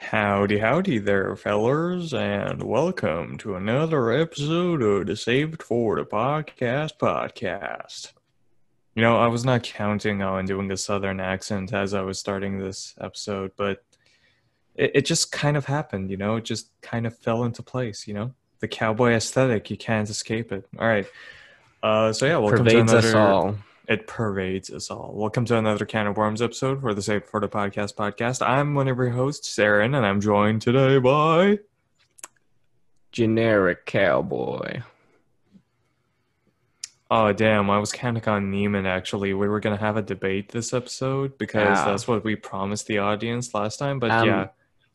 Howdy, howdy there, fellers, and welcome to another episode of the Saved for the Podcast podcast. You know, I was not counting on doing a southern accent as I was starting this episode, but it, it just kind of happened, you know, it just kind of fell into place, you know? The cowboy aesthetic, you can't escape it. All right. Uh, so, yeah, welcome Pervades to us another. all. It pervades us all. Welcome to another Can of Worms episode for the Save for the Podcast podcast. I'm one of your hosts, Aaron, and I'm joined today by. Generic cowboy. Oh, damn. I was counting on Neiman, actually. We were going to have a debate this episode because Ah. that's what we promised the audience last time. But Um, yeah,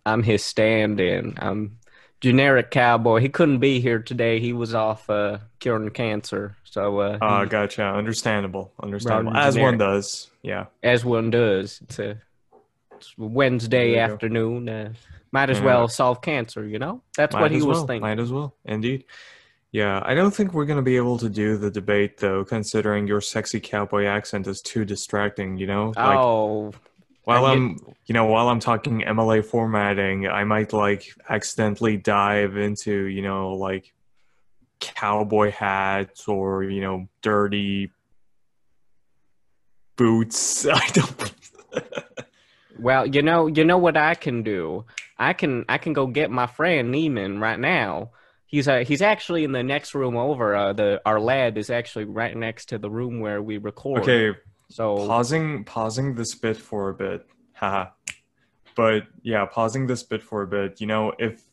I'm his stand-in. I'm generic cowboy. He couldn't be here today. He was off uh, curing cancer. So uh, uh, gotcha. Understandable. Understandable. As one does. Yeah. as one does, it's a it's Wednesday afternoon. Uh, might as Yeah. well solve cancer. You know, that's Might what he was well. thinking. Might as well. Indeed. Yeah, I don't think we're going to be able to do the debate, though, considering your sexy cowboy accent is too distracting, you know? Like, oh, While I'm, you know, while I'm talking MLA formatting, I might like accidentally dive into, you know, like cowboy hats or you know, dirty boots. I don't. well, you know, you know what I can do. I can I can go get my friend Neiman right now. He's uh, he's actually in the next room over. Uh, the our lab is actually right next to the room where we record. okay, so pausing, pausing this bit for a bit. Haha. But yeah, pausing this bit for a bit. You know, if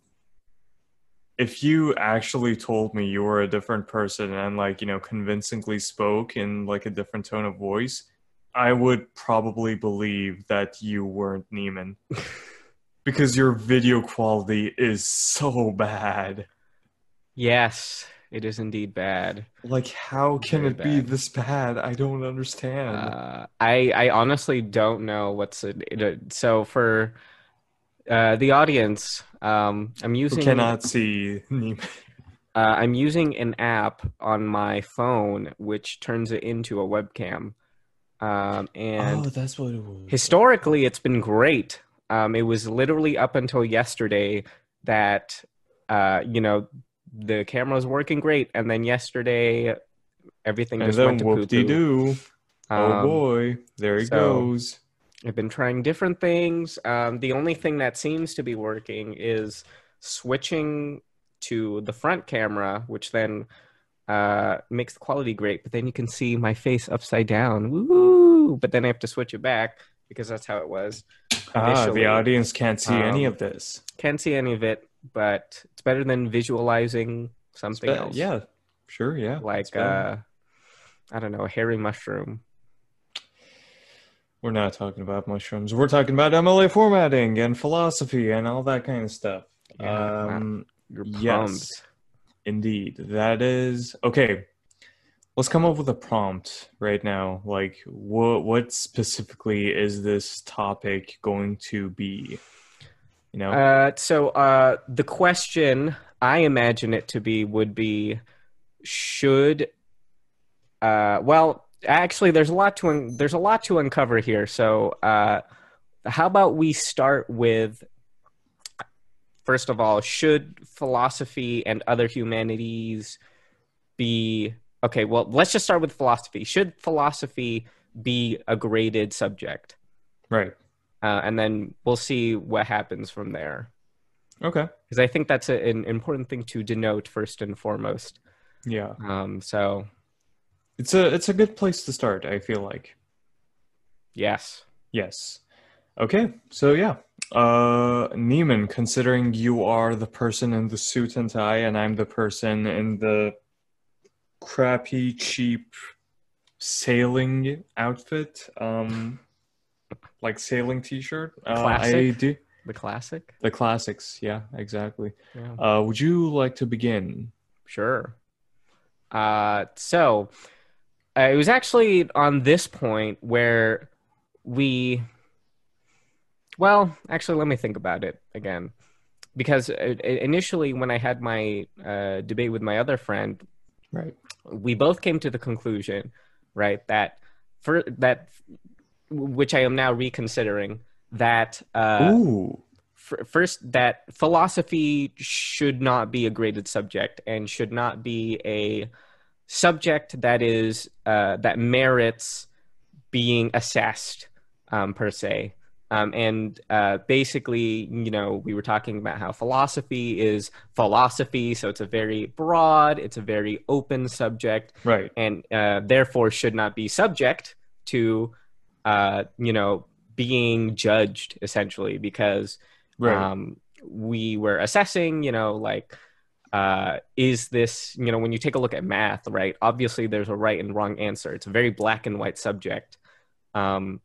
if you actually told me you were a different person and like you know convincingly spoke in like a different tone of voice i would probably believe that you weren't neiman because your video quality is so bad yes, it is indeed bad. like how can Very it be this bad i don't understand Uh, I I honestly don't know what's it. it so for uh, the audience, um, I'm who using cannot see uh, I'm using an app on my phone which turns it into a webcam, um, and oh that's what it was historically it's been great. Um, it was literally up until yesterday that uh, you know the camera was working great, and then yesterday everything and just went to whoop de poo-poo. oh Um, boy there he so- goes I've been trying different things. Um, the only thing that seems to be working is switching to the front camera, which then uh, makes the quality great. But then you can see my face upside down. Woo! But then I have to switch it back because that's how it was. ah initially. the audience can't see any Um, of this Can't see any of it, but it's better than visualizing something But, else. yeah sure yeah Like, uh, I don't know, a hairy mushroom. We're not talking about mushrooms. We're talking about MLA formatting and philosophy and all that kind of stuff. Yeah, um, yes, indeed. That is okay. Let's come up with a prompt right now. Like, what what specifically is this topic going to be? You know, Uh, so uh, the question I imagine it to be would be, should, uh, well, actually, there's a lot to un- there's a lot to uncover here. So, uh, how about we start with, first of all, should philosophy and other humanities be okay? Well, let's just start with philosophy. Should philosophy be a graded subject? right? Uh, and then we'll see what happens from there Okay. because I think that's a, an important thing to denote first and foremost. Yeah, Um, so it's a it's a good place to start. I feel like. yes, Yes. Okay, so yeah. Uh Neiman, considering you are the person in the suit and tie and I'm the person in the crappy, cheap sailing outfit, um like sailing t-shirt. Uh, I do the classic. the classics, yeah, exactly. Yeah. Uh would you like to begin? Sure. Uh, so uh, it was actually on this point where we, well, actually, let me think about it again, because uh, initially when I had my uh, debate with my other friend, Right. we both came to the conclusion, right, that for that, which I am now reconsidering, that uh, Ooh. f- first that philosophy should not be a graded subject and should not be a subject that is uh, that merits being assessed um, per se. Um, and uh, basically, you know, we were talking about how philosophy is philosophy, so it's a very broad, it's a very open subject, Right. and uh, therefore should not be subject to, uh, you know, being judged essentially because Right. um, we were assessing, you know, like, uh, is this, you know, when you take a look at math, right? Obviously, there's a right and wrong answer. It's a very black and white subject. Um,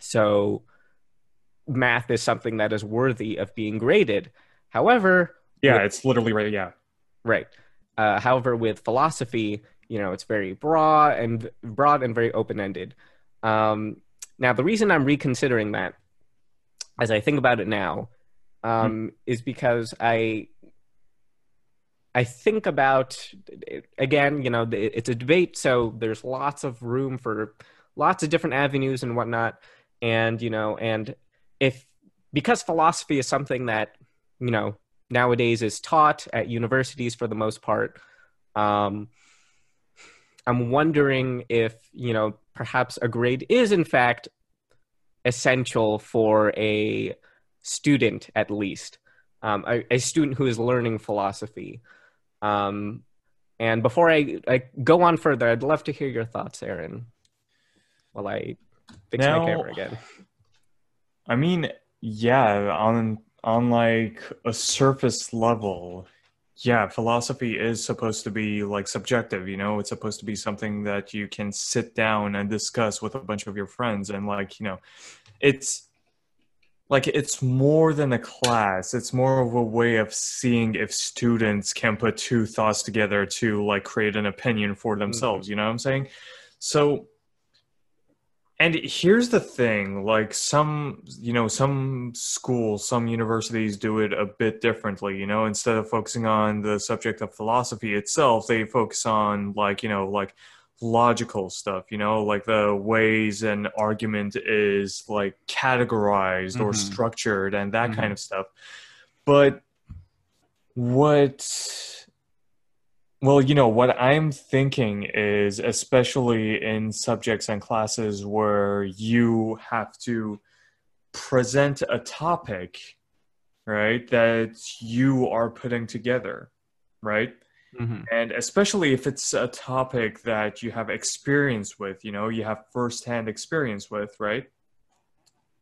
so, math is something that is worthy of being graded. However, yeah, with- it's literally right. Yeah. Right. Uh, however, with philosophy, you know, it's very broad and broad and very open ended. Um, now, the reason I'm reconsidering that, as I think about it now, um, is because I I think about again, you know, it's a debate, so there's lots of room for lots of different avenues and whatnot, and you know, and if because philosophy is something that you know nowadays is taught at universities for the most part. Um, I'm wondering if you know perhaps a grade is in fact essential for a student at least, um, a, a student who is learning philosophy. Um, and before I, I go on further, I'd love to hear your thoughts, Aaron. While I fix Now- my camera again. I mean, yeah, on on like a surface level, yeah, philosophy is supposed to be like subjective, you know, it's supposed to be something that you can sit down and discuss with a bunch of your friends and like, you know, it's like it's more than a class. It's more of a way of seeing if students can put two thoughts together to like create an opinion for mm-hmm. themselves, you know what I'm saying? So and here's the thing like some you know some schools some universities do it a bit differently you know instead of focusing on the subject of philosophy itself they focus on like you know like logical stuff you know like the ways an argument is like categorized or Mhm. structured and that Mhm. kind of stuff but what well, you know, what I'm thinking is, especially in subjects and classes where you have to present a topic, right, that you are putting together, right? Mhm. And especially if it's a topic that you have experience with, you know, you have firsthand experience with, right?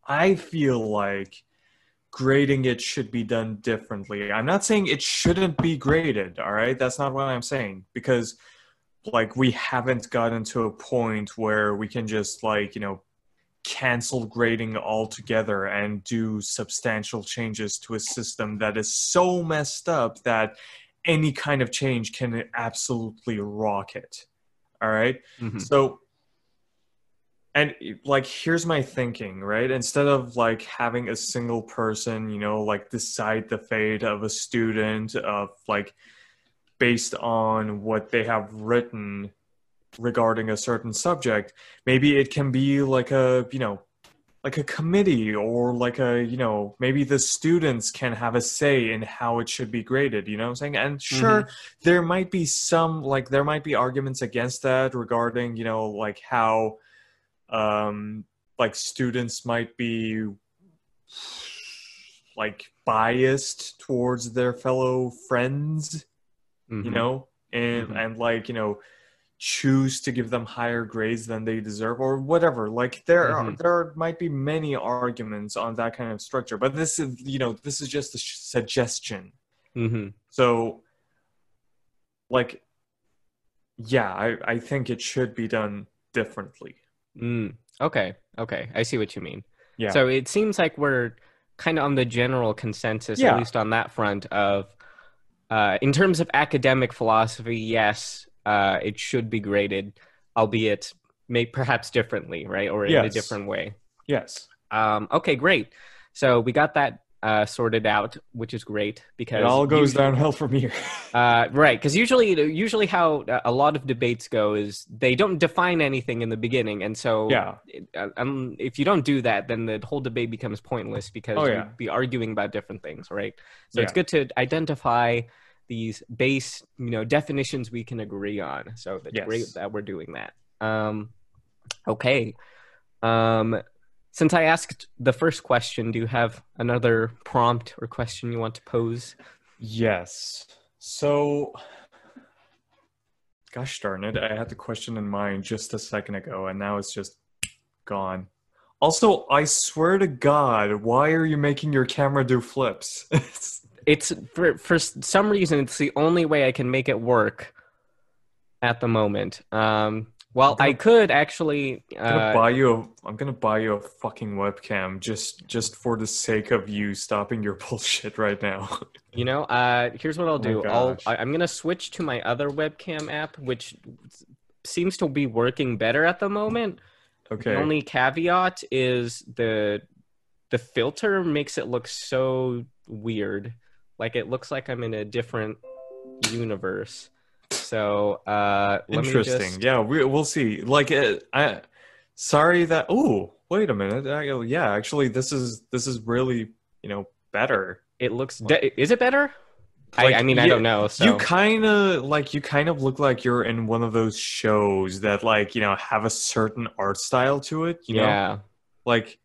I feel like grading it should be done differently. I'm not saying it shouldn't be graded, all right? That's not what I'm saying because like we haven't gotten to a point where we can just like, you know, cancel grading altogether and do substantial changes to a system that is so messed up that any kind of change can absolutely rock it. All right? Mhm. So, and like, here's my thinking, right? Instead of like having a single person, you know, like decide the fate of a student of like based on what they have written regarding a certain subject, maybe it can be like a, you know, like a committee or like a, you know, maybe the students can have a say in how it should be graded, you know what I'm saying? And mm-hmm. sure, there might be some like there might be arguments against that regarding you know like how um like students might be like biased towards their fellow friends you Mhm. know and Mhm. and like you know choose to give them higher grades than they deserve or whatever like there are, Mhm. there might be many arguments on that kind of structure but this is you know this is just a sh- suggestion Mhm. so, like, yeah, I, I think it should be done differently. Mm. Okay. Okay. I see what you mean. Yeah. So it seems like we're kind of on the general consensus, Yeah. at least on that front, of uh, in terms of academic philosophy, yes, uh, it should be graded, albeit may perhaps differently, right, or in a different way. yes. Um, okay, great. So we got that uh, sorted out, which is great because It all goes usually- downhill from here. Uh, right, because usually, usually how a lot of debates go is they don't define anything in the beginning, and so yeah. uh, um, if you don't do that, then the whole debate becomes pointless because Oh, you'd be arguing about different things, right? So it's good to identify these base, you know, definitions we can agree on. So that's Yes. great that we're doing that. Um, okay. Um, since I asked the first question, do you have another prompt or question you want to pose? Yes. So, gosh darn it, I had the question in mind just a second ago, and now it's just gone. Also, I swear to God, why are you making your camera do flips? It's for for some reason it's the only way I can make it work at the moment. Um, well, I'm I could actually. I'm gonna Uh, buy you a, I'm gonna buy you a fucking webcam just just for the sake of you stopping your bullshit right now. You know, uh, here's what I'll Oh do. I'll, I, I'm gonna switch to my other webcam app, which seems to be working better at the moment. Okay. The only caveat is the the filter makes it look so weird. Like it looks like I'm in a different universe. So uh, Interesting. just- Yeah, we we'll see. Like, uh, I sorry that. Oh, wait a minute. I, yeah, actually, this is this is really you know better. It looks. De- is it better? Like, I, I mean, I don't know. So You kind of like you kind of look like you're in one of those shows that like you know have a certain art style to it. You know, yeah, like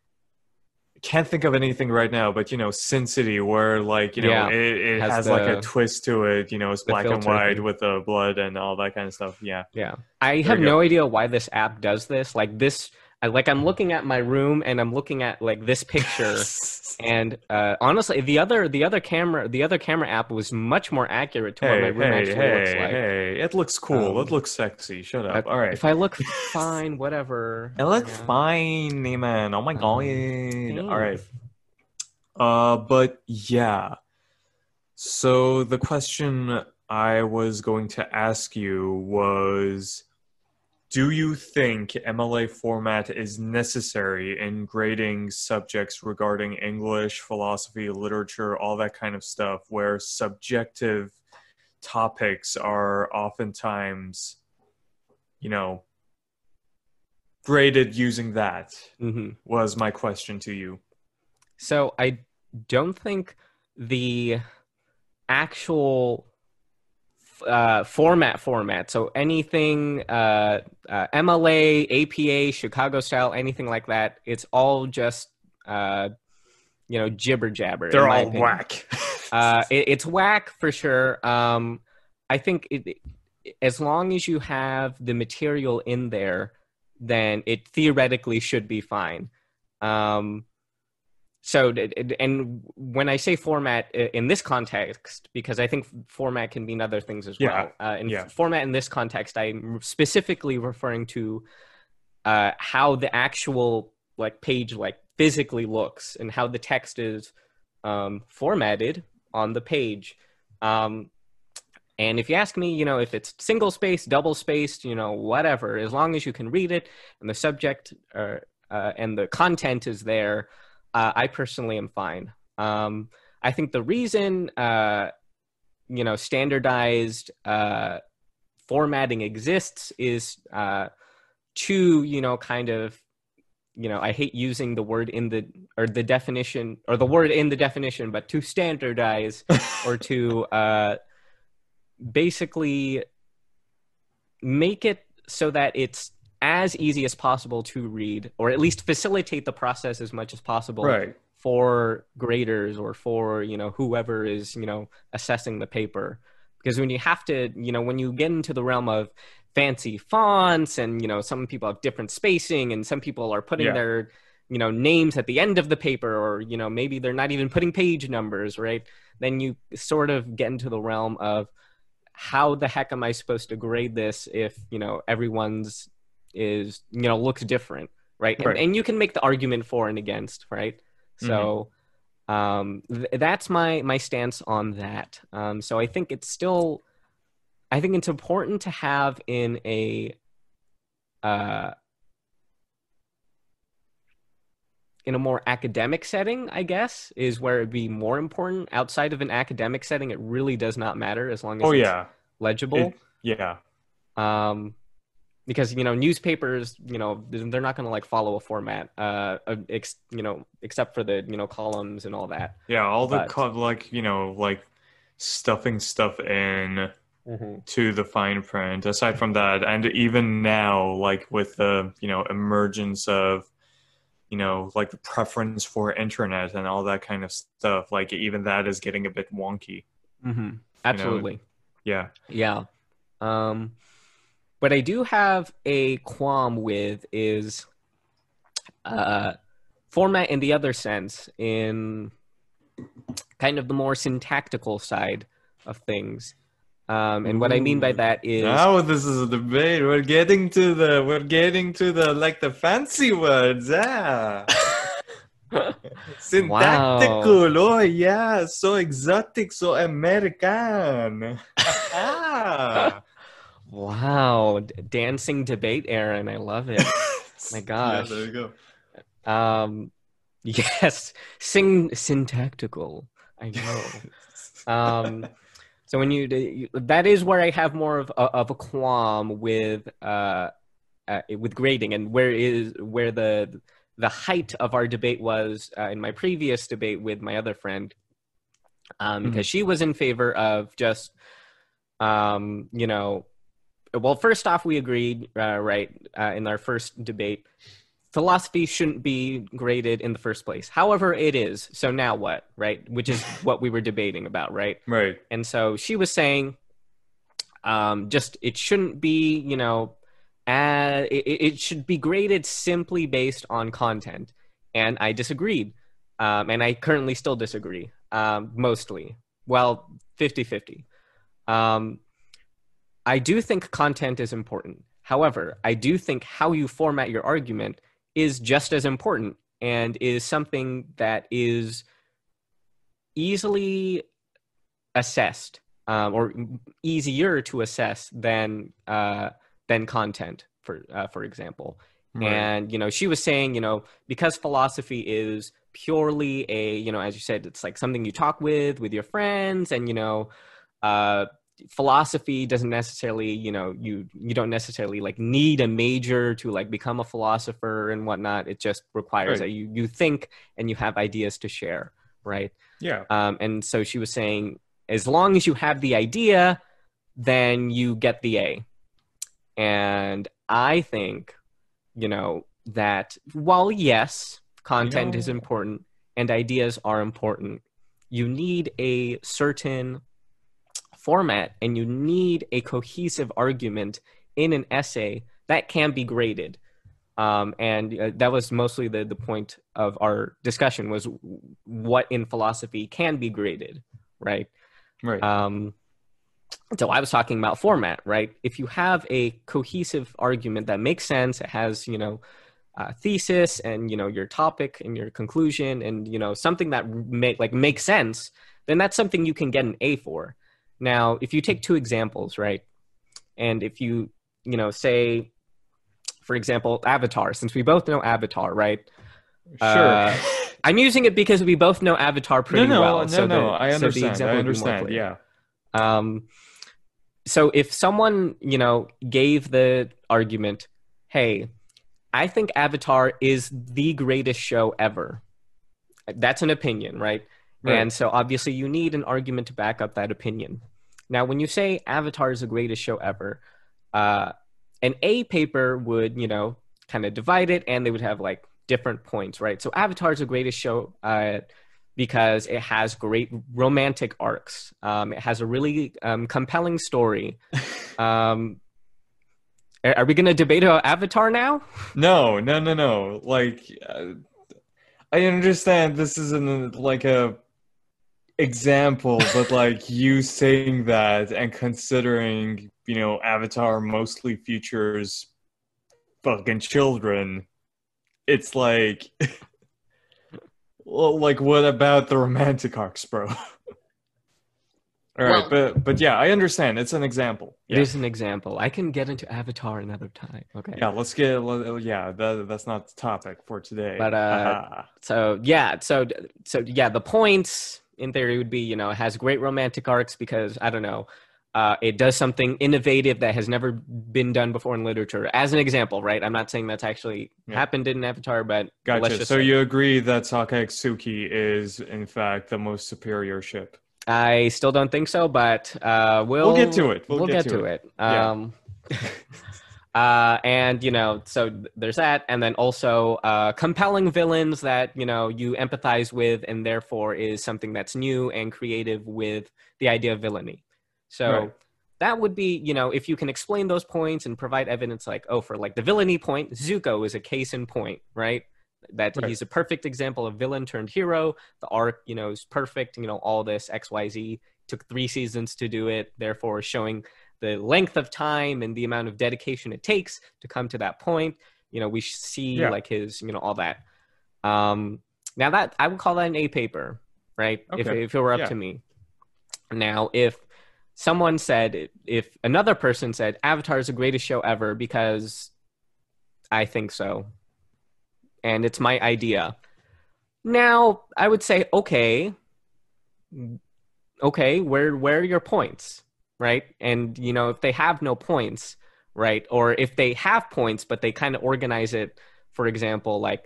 can't think of anything right now, but you know, Sin City, where like you know Yeah, it, it has has, like a twist to it. You know, it's black and white thing. with the blood and all that kind of stuff. Yeah. yeah. I There have no idea why this app does this. Like this, I, like I'm looking at my room and I'm looking at like this picture. And uh, honestly, the other the other camera the other camera app was much more accurate to what my hey, room hey, actually hey, looks like. hey! It looks cool. Um, it looks sexy. Shut up. All right. If I look fine, whatever. It looks yeah. fine, man. Oh my Um, god. All right. Uh, but yeah. So the question I was going to ask you was Do you think MLA format is necessary in grading subjects regarding English, philosophy, literature, all that kind of stuff, where subjective topics are oftentimes, you know, graded using that? Mhm. Was my question to you. So I don't think the actual uh, format format. So anything uh, uh, MLA, APA, Chicago style, anything like that. It's all just uh, you know jibber jabber. They're all opinion. whack. uh, it, it's whack for sure. Um, I think it, as long as you have the material in there, then it theoretically should be fine. Um, so, and when I say format in this context, because I think format can mean other things as Yeah, well. Uh, in yeah. format in this context, I'm specifically referring to uh, how the actual like page like physically looks and how the text is um, formatted on the page. Um, and if you ask me, you know, if it's single spaced, double spaced, you know, whatever, as long as you can read it and the subject uh, uh, and the content is there, uh, I personally am fine. Um, I think the reason, uh, you know, standardized uh, formatting exists is uh, to, you know, kind of you know, I hate using the word in the or the definition or the word in the definition, but to standardize or to uh, basically make it so that it's as easy as possible to read, or at least facilitate the process as much as possible right. for graders or for you know whoever is you know assessing the paper. Because when you have to, you know, when you get into the realm of fancy fonts and you know some people have different spacing and some people are putting Yeah. their you know names at the end of the paper or you know maybe they're not even putting page numbers right then you sort of get into the realm of how the heck am i supposed to grade this if you know everyone's is you know looks different right, Right. And, and you can make the argument for and against right so um th- that's my my stance on that um so i think it's still I think it's important to have in a uh, in a more academic setting, I guess, is where it'd be more important. Outside of an academic setting, it really does not matter as long as Oh it's yeah, legible. It- yeah, um, because you know newspapers, you know, they're not going to like follow a format, uh, ex- you know, except for the you know columns and all that. yeah. All the But- co- like you know like stuffing stuff in to the fine print. Aside from that, and even now, like with the you know emergence of you know like the preference for internet and all that kind of stuff, like even that is getting a bit wonky. Mm-hmm. Absolutely. Yeah. Yeah. Um, what I do have a qualm with is uh, format in the other sense, in kind of the more syntactical side of things. Um, and what I mean by that is Now this is a debate. We're getting to the we're getting to the like the fancy words. Yeah. Syntactical. Oh yeah. So exotic, so American. Wow, dancing debate, Aaron. I love it. My gosh. Yeah, there you go. Um, yes, sing syntactical. I know. um, so when you, you that is where I have more of a, of a qualm with uh, uh with grading and where is where the the height of our debate was uh, in my previous debate with my other friend um, because she was in favor of just um, you know well first off we agreed uh, right uh, in our first debate. Philosophy shouldn't be graded in the first place. However it is. So now what right? Which is what we were debating about right? Right. and so she was saying um, just it shouldn't be you know uh, it, it should be graded simply based on content. And i disagreed. Um, and i currently still disagree um, mostly. Well 50-50 um, i do think content is important however i do think how you format your argument is just as important and is something that is easily assessed um, or easier to assess than uh, than content for uh, for example Right. and you know she was saying you know because philosophy is purely a you know as you said it's like something you talk with with your friends and you know uh philosophy doesn't necessarily you know you you don't necessarily like need a major to like become a philosopher and whatnot it just requires Right. that you you think and you have ideas to share right yeah. um, and so she was saying, as long as you have the idea, then you get the A. And I think, you know, that while yes, content is know- important and ideas are important, you need a certain format and you need a cohesive argument in an essay that can be graded. Um, and uh, that was mostly the, the point of our discussion was what in philosophy can be graded, right? Right. Um, so I was talking about format, right? If you have a cohesive argument that makes sense, it has, you know, a thesis and you know your topic and your conclusion and you know something that make like makes sense, then that's something you can get an A for. Now, if you take two examples, right, and if you you know say, for example, Avatar, since we both know Avatar, right? sure. uh, I'm using it because we both know Avatar pretty no, well. no, so no. the- I so the understand. example I would be more understand. Yeah. Um, so if someone, you know, gave the argument, hey, I think Avatar is the greatest show ever. That's an opinion, right? Right. And so obviously you need an argument to back up that opinion. Now, when you say Avatar is the greatest show ever, uh, an A paper would, you know, kind of divide it and they would have like different points, right? So Avatar is the greatest show uh, because it has great romantic arcs. Um, it has a really um, compelling story. um, are are we going to debate about Avatar now? No, no, no, no. Like, uh, I understand this isn't like a example, but like you saying that and considering, you know, Avatar mostly features fucking children, it's like, well, like what about the romantic arcs, bro? All right, Well- but but yeah, I understand. It's an example. It Yeah, is an example. I can get into Avatar another time. Okay. yeah. Let's get. Yeah, that, that's not the topic for today. But, uh. So yeah, so so yeah, the points in theory would be, you know, it has great romantic arcs because I don't know, uh, it does something innovative that has never been done before in literature. As an example, right? I'm not saying that's actually Yeah. happened in Avatar, but gotcha. So you agree that Sakaetsuki is in fact the most superior ship? I still don't think so, but uh, we'll We'll get to it. We'll, get, to it. Yeah. Um, uh, and you know, so there's that, and then also uh, compelling villains that you know you empathize with, and therefore is something that's new and creative with the idea of villainy. So. Right. That would be, you know, if you can explain those points and provide evidence, like, oh, for like the villainy point, Zuko is a case in point, right? That Right. he's a perfect example of villain turned hero. The arc, you know, is perfect. You know, all this X, Y, Z took three seasons to do it, therefore showing the length of time and the amount of dedication it takes to come to that point. You know, we see Yeah. like his, you know, all that. Um, now that I would call that an A paper, right? If if it were up Yeah. to me. Now, if someone said, if another person said, Avatar is the greatest show ever because I think so, and it's my idea. Now, I would say, okay, okay, where where are your points, right? And you know, if they have no points, right, or if they have points but they kind of organize it, for example, like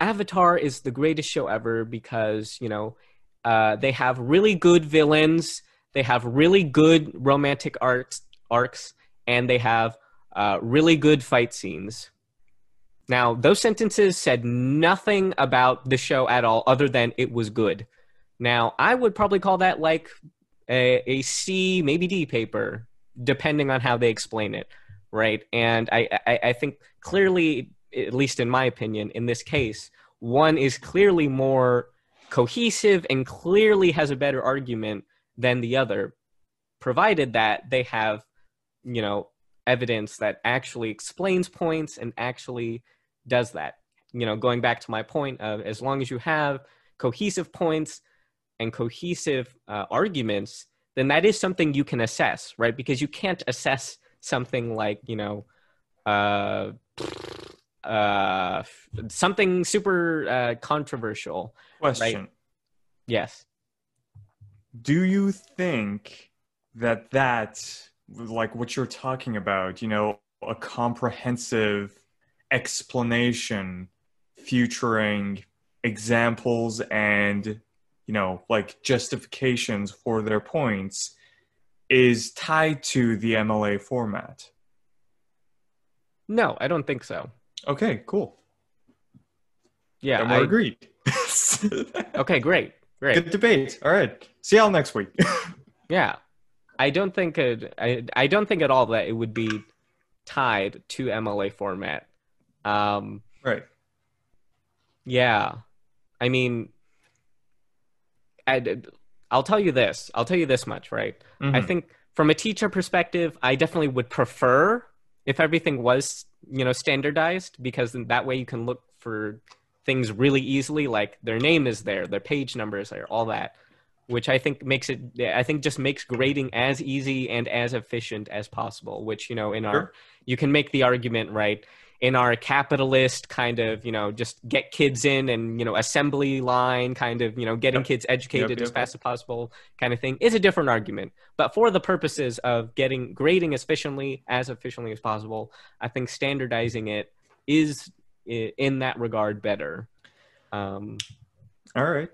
Avatar is the greatest show ever because you know uh, they have really good villains, they have really good romantic arcs, arcs, and they have uh, really good fight scenes. Now, those sentences said nothing about the show at all, other than it was good. Now, I would probably call that like a, a C, maybe D paper, depending on how they explain it, right? And I, I, I think clearly, at least in my opinion, in this case, one is clearly more cohesive and clearly has a better argument than the other, provided that they have, you know, evidence that actually explains points and actually does that. You know, going back to my point of as long as you have cohesive points and cohesive uh, arguments, then that is something you can assess, right? Because you can't assess something like, you know, uh, uh, something super uh, controversial. Question: Yes. Do you think that that, like what you're talking about, you know, a comprehensive explanation featuring examples and, you know, like justifications for their points is tied to the MLA format? No, I don't think so. Okay, cool. Yeah. I- agreed. okay, great. Great. Good debate. All right. See y'all next week. Yeah, I don't think it. I I don't think at all that it would be tied to MLA format. Um, right. yeah, I mean, I, I'll tell you this. I'll tell you this much, right? I Mhm. think from a teacher perspective, I definitely would prefer if everything was, you know, standardized because then that way you can look for things really easily. Like their name is there, their page number is there, all that, which I think makes it. I think just makes grading as easy and as efficient as possible. Which you know, in our you can make the argument right in our capitalist kind of you know just get kids in and you know assembly line kind of you know getting Yep. kids educated Yep, as yep, fast as possible kind of thing is a different argument but for the purposes of getting grading efficiently as efficiently as possible i think standardizing it is in that regard better um All right.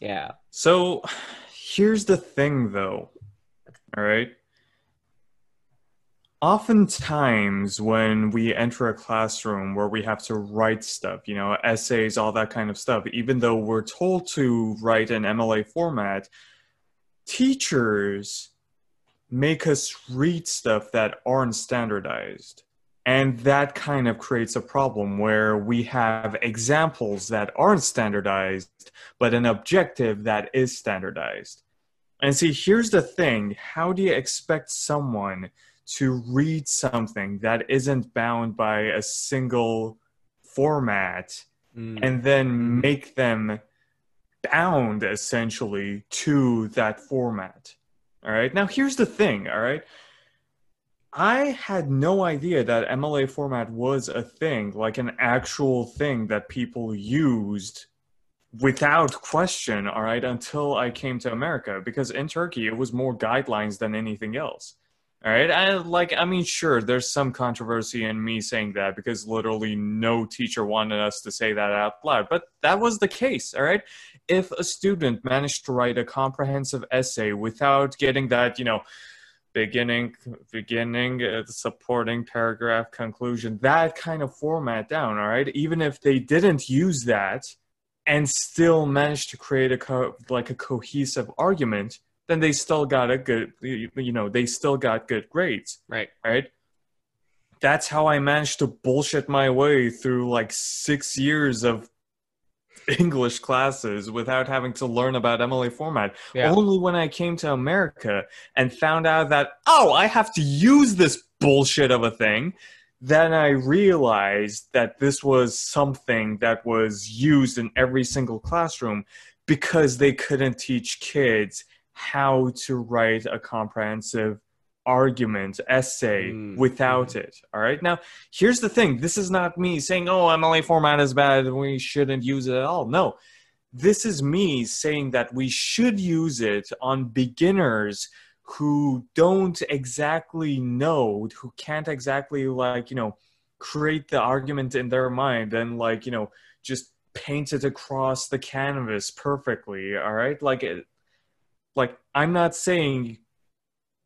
yeah So here's the thing, though. All right. Oftentimes, when we enter a classroom where we have to write stuff, you know, essays, all that kind of stuff, even though we're told to write in MLA format, teachers make us read stuff that aren't standardized. And that kind of creates a problem where we have examples that aren't standardized but an objective that is standardized. And see, here's the thing how do you expect someone to read something that isn't bound by a single format Mm. and then make them bound essentially to that format? All right. Now, here's the thing. All right. I had no idea that MLA format was a thing, like an actual thing that people used without question, all right, until I came to America. Because in Turkey, it was more guidelines than anything else. All right. I like, I mean, sure, there's some controversy in me saying that because literally no teacher wanted us to say that out loud, but that was the case. All right. If a student managed to write a comprehensive essay without getting that, you know, beginning, beginning, uh, supporting paragraph, conclusion, that kind of format down, all right, even if they didn't use that and still managed to create a co- like a cohesive argument, then they still got a good you know they still got good grades right. right? That's how i managed to bullshit my way through like six years of english classes without having to learn about mla format. Yeah. only when i came to america and found out that oh i have to use this bullshit of a thing then i realized that this was something that was used in every single classroom because they couldn't teach kids how to write a comprehensive argument essay mm. without it all right? Now here's the thing. This is not me saying oh mla format is bad we shouldn't use it at all. No. This is me saying that we should use it on beginners who don't exactly know who can't exactly like you know create the argument in their mind and like you know just paint it across the canvas perfectly all right? Like it, like i'm not saying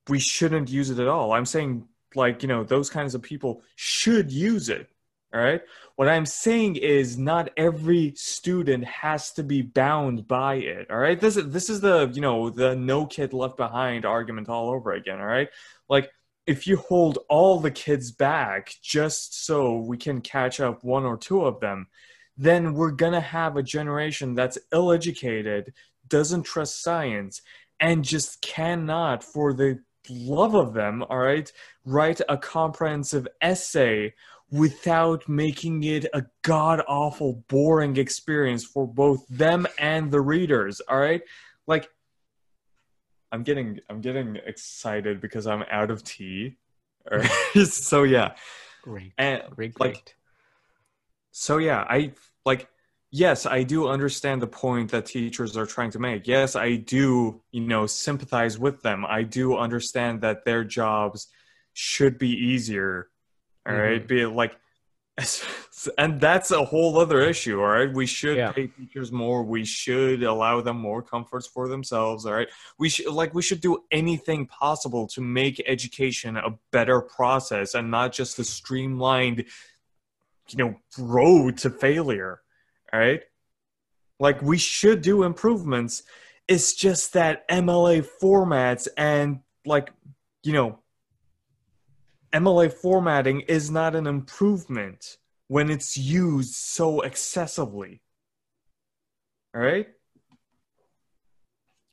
we shouldn't use it at all. I'm saying like you know those kinds of people should use it all right? What i'm saying is not every student has to be bound by it all right? This is this is the you know the no kid left behind argument all over again all right? Like if you hold all the kids back just so we can catch up one or two of them then we're going to have a generation that's ill educated doesn't trust science and just cannot, for the love of them, all right, write a comprehensive essay without making it a god awful, boring experience for both them and the readers, all right? Like, I'm getting I'm getting excited because I'm out of tea. All right? so yeah. Great. And great, great. Like, so yeah, I like yes, I do understand the point that teachers are trying to make. Yes, I do, you know, sympathize with them. I do understand that their jobs should be easier. All mm-hmm. right, be like and that's a whole other issue all right we should yeah. pay teachers more we should allow them more comforts for themselves all right we should like we should do anything possible to make education a better process and not just a streamlined you know road to failure right? Like we should do improvements. It's just that MLA formats and like, you know, MLA formatting is not an improvement when it's used so excessively. All right?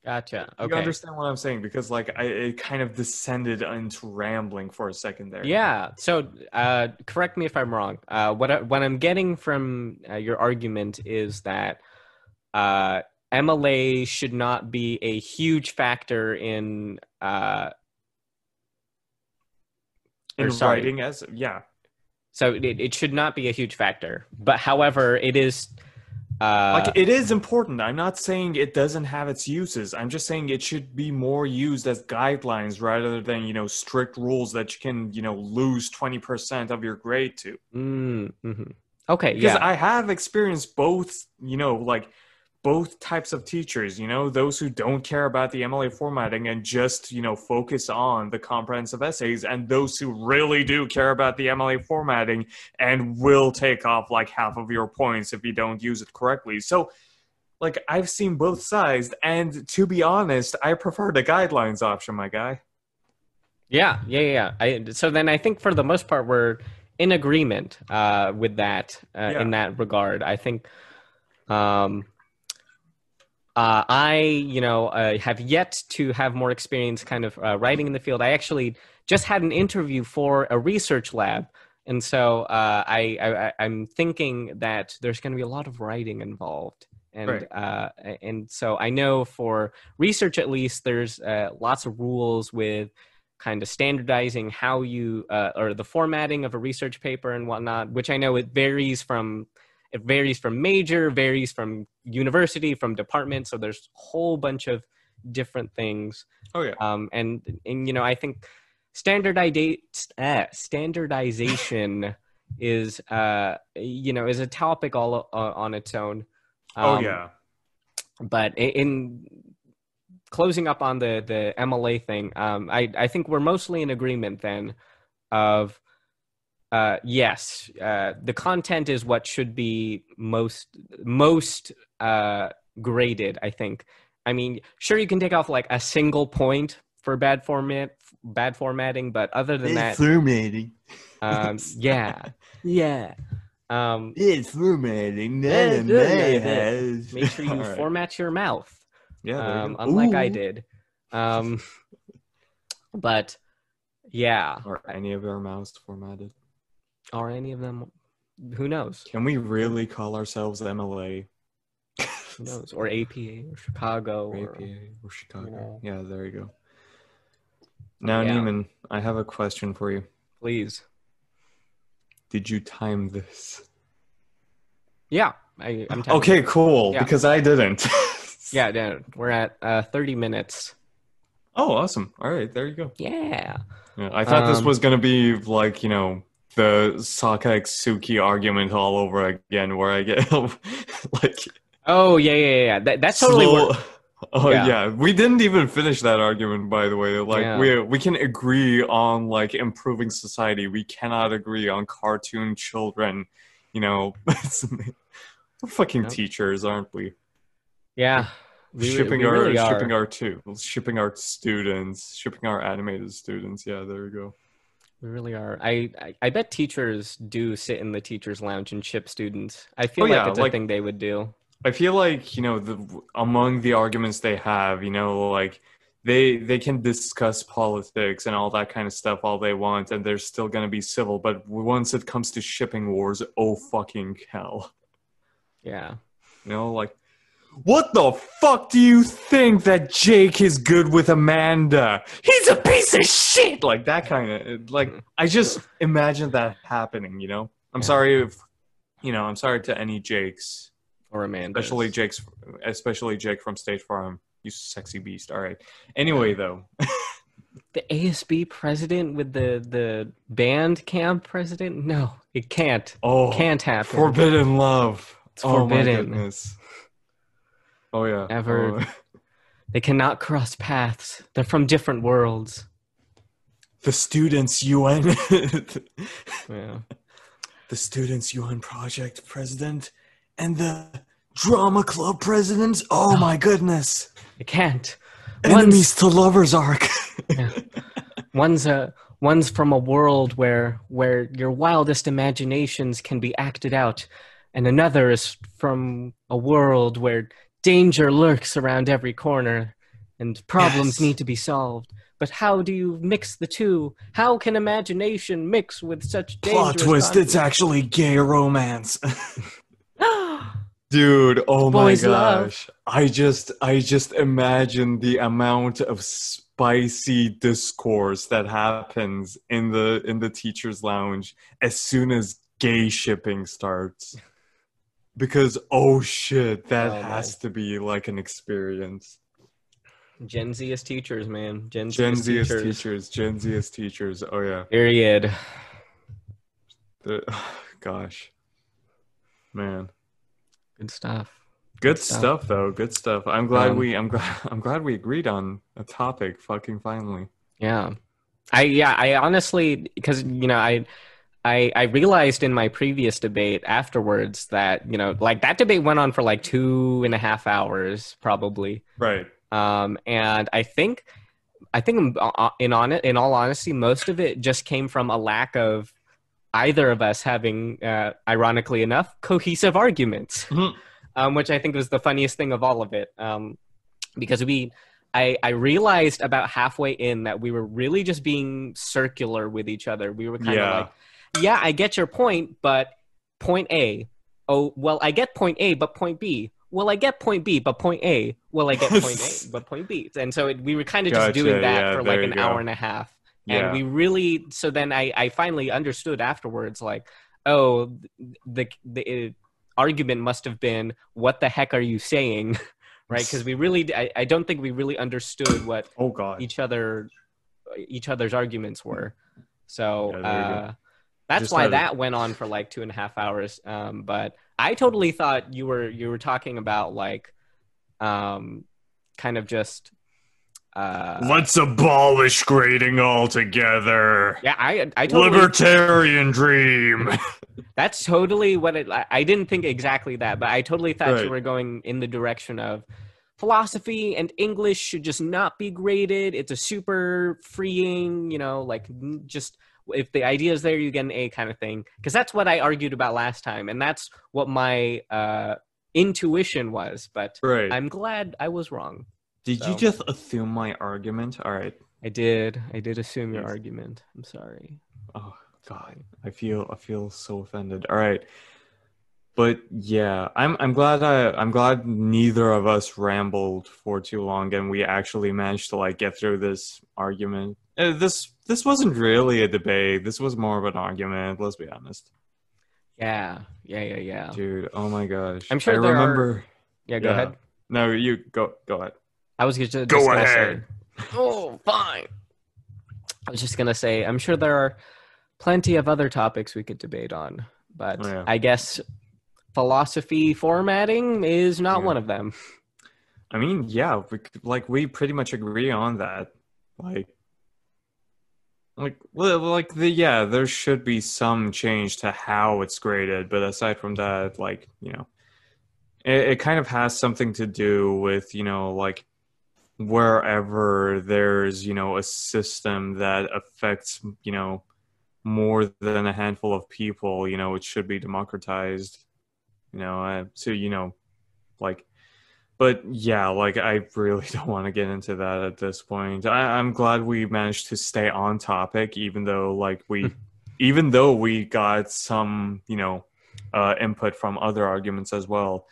Gotcha. Okay. You understand what I'm saying because like I it kind of descended into rambling for a second there. Yeah. So uh, correct me if I'm wrong. Uh, what I, what I'm getting from uh, your argument is that uh, MLA should not be a huge factor in uh, in writing as yeah. So it, it should not be a huge factor, but however, it is uh, like it is important. I'm not saying it doesn't have its uses. I'm just saying it should be more used as guidelines rather than you know strict rules that you can you know lose twenty percent of your grade to. Mm-hmm. Okay, because yeah. I have experienced both. You know, like both types of teachers you know those who don't care about the mla formatting and just you know focus on the comprehensive essays and those who really do care about the mla formatting and will take off like half of your points if you don't use it correctly. So like i've seen both sides and to be honest i prefer the guidelines option my guy. Yeah yeah yeah I, so then i think for the most part we're in agreement uh, with that uh, yeah. in that regard. I think um, uh, I, you know, uh, have yet to have more experience kind of uh, writing in the field. I actually just had an interview for a research lab. And so uh, I, I, am thinking that there's going to be a lot of writing involved and Right. uh, and so I know for research at least, there's uh, lots of rules with kind of standardizing how you uh, or the formatting of a research paper and whatnot, which I know it varies from it varies from major, varies from university, from department. So there's a whole bunch of different things Oh yeah. um, and and you know I think standardiza- uh, standardization is uh, you know is a topic all uh, on its own. oh Um, yeah. But in closing up on the the MLA thing, um, I I think we're mostly in agreement then of. Uh, yes, uh, the content is what should be most most uh, graded. I think. I mean, sure, you can take off like a single point for bad format, bad formatting, but other than that, formatting. um, yeah, yeah. Um, It's formatting. Yeah, None of yeah, my yeah. has. make sure you All right. format your mouth, Yeah. there you um, go. unlike I did. Um, but yeah, Are any of our mouths formatted? Are any of them? Who knows? Can we really call ourselves MLA? Who knows? Or APA or Chicago Or or APA or Chicago. know. Yeah, there you go. Now, Yeah. Neiman, I have a question for you. please. Did you time this? Yeah, I, I'm telling Okay, cool. Yeah. Because I didn't. Yeah, yeah, we're at uh, 30 minutes. Oh, awesome. All right, there you go. Yeah. Yeah, I thought this Um, was gonna be like you know the Sokka Suki argument all over again, where I get like Oh yeah, yeah, yeah. That, that's totally slow- Oh Yeah. yeah. we didn't even finish that argument, by the way. Like Yeah. we we can agree on like improving society. We cannot agree on cartoon children. You know, we're fucking teachers, aren't we? Yeah. We, shipping we our really are. shipping our two shipping our students, shipping our animated students. Yeah, there we go. We really are. I, I I bet teachers do sit in the teachers' lounge and ship students. I oh, feel Oh, like yeah, it's like- a thing they would do. I feel like you know the among the arguments they have, you know, like they they can discuss politics and all that kind of stuff all they want, and they're still gonna be civil. But once it comes to shipping wars, oh fucking hell, Yeah. you know, like what the fuck do you think that Jake is good with Amanda? He's a piece of shit, like that kind of like. I just imagine that happening. You know, I'm Yeah. sorry if you know, I'm sorry to any Jakes Or Amanda. especially Jake's, especially Jake from State Farm. You sexy beast. All right. Anyway, though, the ASB president with the the band camp president. No, it can't. oh, Can't happen. forbidden love. It's oh my goodness. Oh yeah. Ever- Oh. They cannot cross paths. They're from different worlds. the students UN. Yeah. the students UN project president and the drama club president. Oh my goodness. It can't. Enemies to lovers arc. One's a one's from a world where where your wildest imaginations can be acted out, and another is from a world where danger lurks around every corner and problems Yes. need to be solved. But how do you mix the two? How can imagination mix with such Plot dangerous twist, it's actually gay romance. Dude, oh Boys my love. gosh. I just I just imagine the amount of spicy discourse that happens in the in the teachers lounge as soon as gay shipping starts. Because oh shit, that Oh, has to be like an experience. Gen Z as teachers, man. Gen Z Gen as Z as teachers. teachers, Gen Z as teachers. Oh yeah. Period. The, gosh. Man. Good stuff. Good stuff. stuff though. Good stuff. I'm glad Um, we I'm glad I'm glad we agreed on a topic fucking finally. Yeah. I yeah, I honestly because you know, I I I realized in my previous debate afterwards that, you know, like that debate went on for like two and a half hours probably. Right. Um and I think I think uh, in on it in all honesty, most of it just came from a lack of either of us having uh, ironically enough cohesive arguments. Mhm. um, which I think was the funniest thing of all of it. Um, because we, I, I realized about halfway in that we were really just being circular with each other. We were kind of Yeah. like, yeah, I get your point, but point A. Oh, well, I get point A, but point B. will I get point B but point A? Will I get point A but point B? And so it, we were kind of just Gotcha, doing that yeah, for like an hour and a half. And Yeah. we really so then I I finally understood afterwards like oh the the uh, argument must have been what the heck are you saying? right? Because we really I, I don't think we really understood what Oh God. each other each other's arguments were. So Yeah, there you go. uh, that's why had- that went on for like two and a half hours. Um, but I totally thought you were you were talking about like um, kind of just uh, Let's abolish grading altogether. yeah. I I totally Libertarian dream. that's totally what it. I, I didn't think exactly that, but I totally thought you Right. were going in the direction of philosophy and English should just not be graded. It's a super freeing, you know, like just if the idea is there, you get an A kind of thing. Because that's what I argued about last time, and that's what my uh, intuition was. But right. I'm glad I was wrong. Did so- you just assume my argument? All right. I did. I did assume your Yes. argument. I'm sorry. Oh God, I feel I feel so offended. All right, but yeah, I'm I'm glad I I'm glad neither of us rambled for too long, and we actually managed to like get through this argument. Uh, this this wasn't really a debate. This was more of an argument. Let's be honest, Yeah. Yeah. Yeah. Yeah. dude. Oh my gosh, I'm sure I there are- remember. Yeah. Go Yeah. ahead. No, you go go ahead. I was just, just Go gonna ahead. Say, oh, fine. I was just gonna say, I'm sure there are plenty of other topics we could debate on, but Oh, yeah. I guess philosophy formatting is not Yeah. one of them. I mean, yeah, we, like we pretty much agree on that. Like, like, like the yeah, there should be some change to how it's graded, but aside from that, like you know, it, it kind of has something to do with you know like wherever there's you know a system that affects you know more than a handful of people, you know, it should be democratized. You know, uh, so you know, like but yeah, like I really don't want to get into that at this point. I, I'm glad we managed to stay on topic, even though like we, even though we got some, you know, uh, input from other arguments as well.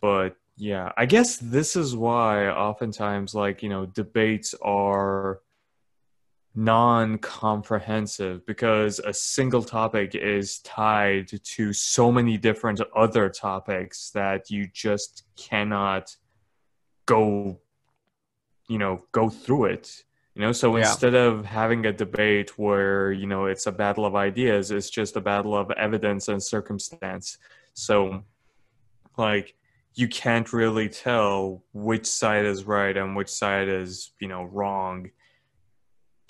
But yeah, I guess this is why oftentimes like you know debates are non-comprehensive because a single topic is tied to so many different other topics that you just cannot go you know go through it you know? So Yeah. instead of having a debate where you know it's a battle of ideas it's just a battle of evidence and circumstance. So like you can't really tell which side is right and which side is you know wrong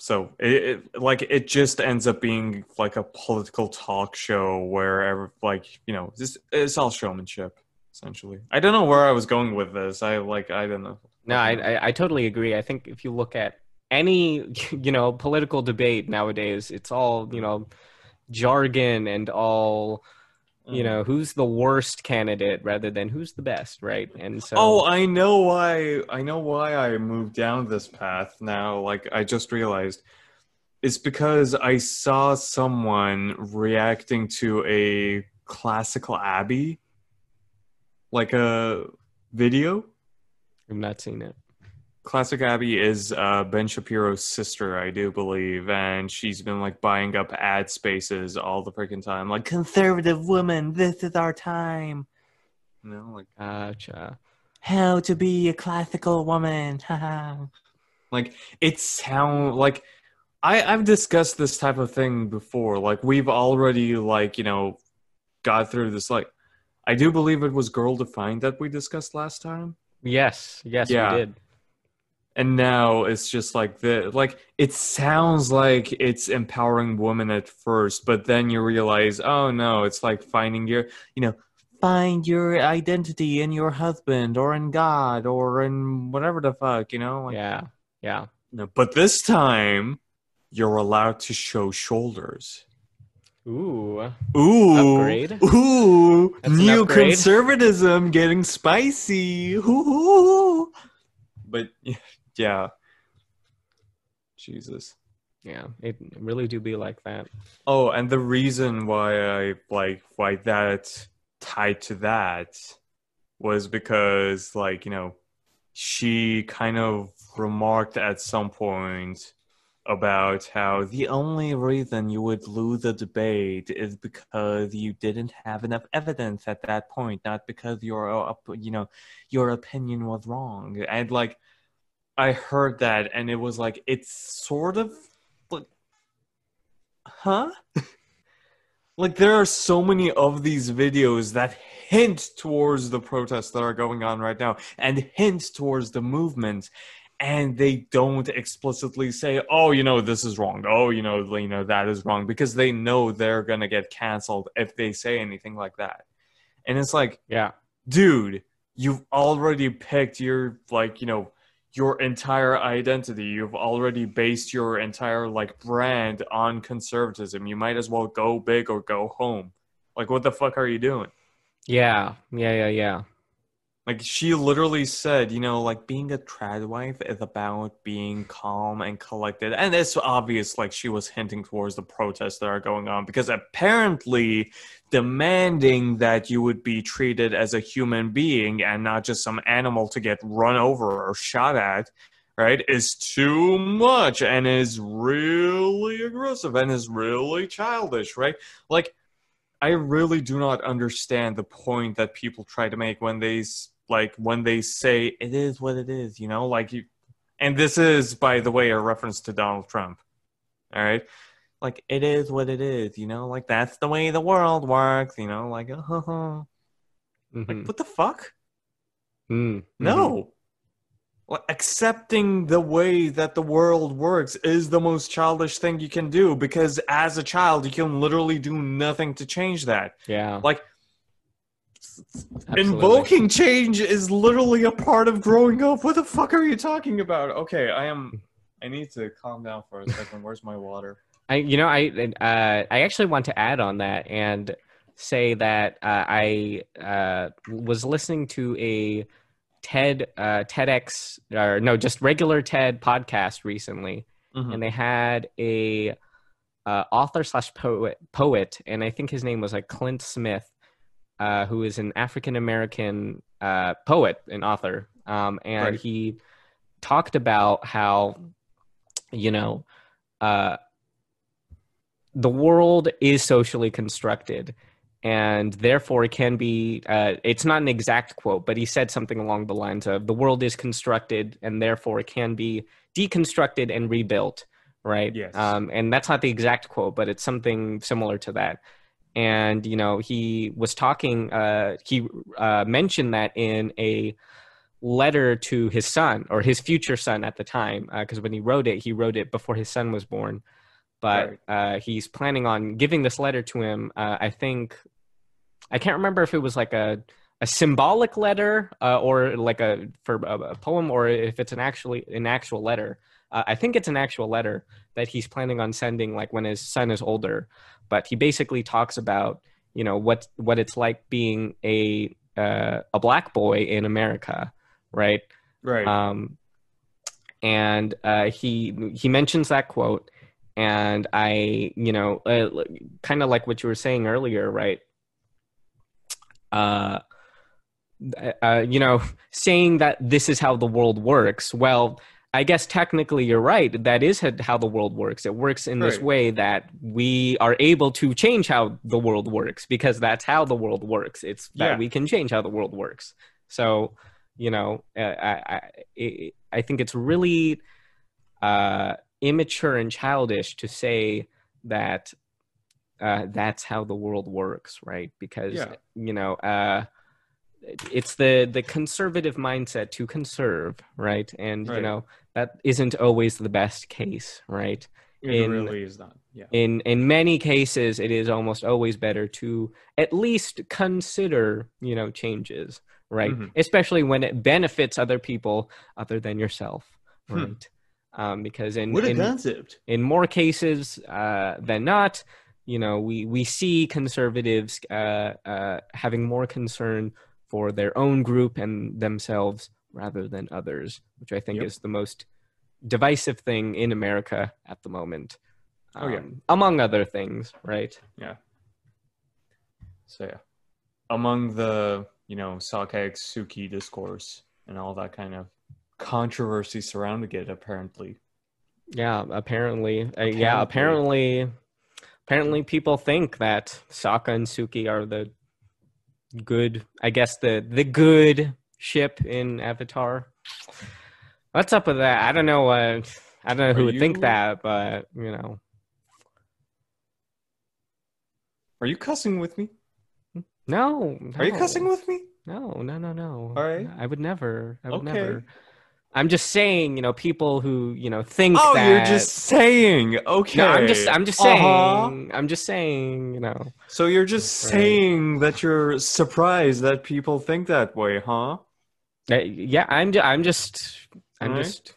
so it, it like it just ends up being like a political talk show where like you know this it's all showmanship essentially i don't know where i was going with this i like i don't know No, I, I totally agree. I think if you look at any you know political debate nowadays, it's all you know jargon and all. You mm-hmm. know who's the worst candidate rather than who's the best, right? And so Oh, I know why. I know why I moved down this path now. Like I just realized, it's because I saw someone reacting to a classical Abby, like a video. I've not seen it. Classic Abby is uh, Ben Shapiro's sister, I do believe, and she's been like buying up ad spaces all the freaking time. Like conservative woman, this is our time. You know, like Gotcha. how to be a classical woman. like it sound like I I've discussed this type of thing before. Like we've already like you know got through this. Like I do believe it was girl defined that we discussed last time. Yes, yes, Yeah. we did. And now it's just like the like it sounds like it's empowering women at first but then you realize oh no it's like finding your you know find your identity in your husband or in god or in whatever the fuck you know like, Yeah, yeah. no, but this time you're allowed to show shoulders Ooh, Ooh, Upgrade. ooh, an upgrade. getting spicy. Ooh, but yeah, Jesus. yeah. It really do be like that. Oh, and the reason why I like why that tied to that was because like you know she kind of remarked at some point about how the only reason you would lose a debate is because you didn't have enough evidence at that point, not because your uh, you know your opinion was wrong. And like I heard that, and it was like it's sort of like, huh? like there are so many of these videos that hint towards the protests that are going on right now and hint towards the movement and they don't explicitly say oh you know this is wrong oh you know you know that is wrong because they know they're going to get canceled if they say anything like that and it's like Yeah. dude you've already picked your like you know your entire identity you've already based your entire like brand on conservatism you might as well go big or go home like what the fuck are you doing Yeah. Yeah. Yeah. Yeah. Like she literally said you know like being a trad wife is about being calm and collected and it's obvious like she was hinting towards the protests that are going on because apparently demanding that you would be treated as a human being and not just some animal to get run over or shot at right is too much and is really aggressive and is really childish right? Like i really do not understand the point that people try to make when they like when they say it is what it is you know like you and this is by the way a reference to donald trump all right like it is what it is you know like that's the way the world works you know like uh-huh. like Mhm. what the fuck Mm. Mhm. no. Well, accepting the way that the world works is the most childish thing you can do because as a child, you can literally do nothing to change that. Yeah. Like, absolutely. invoking change is literally a part of growing up. What the fuck are you talking about? Okay, I am. I need to calm down for a second. Where's my water? I, you know, I, uh, I actually want to add on that and say that uh, I uh, was listening to a TED, uh, TEDx, or no, just regular TED podcast recently, Mhm. and they had a uh, author slash poet, poet, and I think his name was like Clint Smith, uh, who is an African American uh, poet and author, um, and Right. he talked about how, you know, uh, the world is socially constructed and therefore it can be uh, it's not an exact quote but he said something along the lines of the world is constructed and therefore it can be deconstructed and rebuilt right Yes. um, and that's not the exact quote but it's something similar to that and you know he was talking uh, he uh, mentioned that in a letter to his son or his future son at the time because when he wrote it he wrote it before his son was born but uh, he's planning on giving this letter to him. Uh, I think I can't remember if it was like a a symbolic letter uh, or like a for a, a poem or if it's an actually an actual letter. Uh, I think it's an actual letter that he's planning on sending like when his son is older. But he basically talks about you know what what it's like being a uh, a black boy in America, right? Right. um, and uh, he he mentions that quote, and I, you know, uh, kind of like what you were saying earlier, right? Uh, uh, you know, saying that this is how the world works. Well, I guess technically you're right. That is how the world works. It works in this way that we are able to change how the world works because that's how the world works. It's that Yeah. we can change how the world works. So, you know, uh, I, I, I- think it's really uh, immature and childish to say that uh, that's how the world works, right? Because Yeah. you know, uh, it's the the conservative mindset to conserve, right? And you know that isn't always the best case, right? it in- really is not. Yeah. in in many cases it is almost always better to at least consider you know changes right Mhm. especially when it benefits other people other than yourself Hmm. right um, because in What a in, concept. in more cases uh, than not you know we we see conservatives uh, uh, having more concern for their own group and themselves rather than others which i think Yep. is the most divisive thing in america at the moment Oh, yeah. um, among other things right Yeah. So yeah, among the you know, Sokka Suki discourse and all that kind of controversy surrounding it, apparently. Yeah, apparently. Uh, yeah, apparently. Apparently, people think that Sokka and Suki are the good. I guess the the good ship in Avatar. What's up with that? I don't know. Uh, I don't know who Are would think that, but you know. Are you cussing with me? No. Are you cussing with me? No, no, no, no. All right. I would never. I would Okay. never. I'm just saying, you know, people who, you know, think Oh, that you're just saying. Okay. No, I'm just I'm just saying. Uh-huh. I'm just saying, you know. So you're just Right. saying that you're surprised that people think that way, huh? Uh, yeah, I'm ju- I'm just I'm Right. just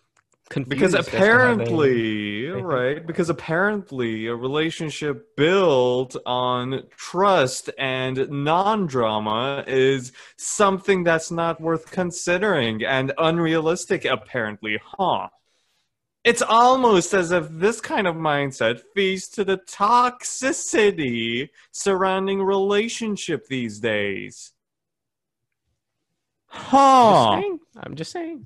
Because as to they- apparently, they right? Because apparently, a relationship built on trust and non-drama is something that's not worth considering and unrealistic. Apparently, huh? It's almost as if this kind of mindset feeds to the toxicity surrounding relationship these days. I'm just Huh? saying. I'm just saying.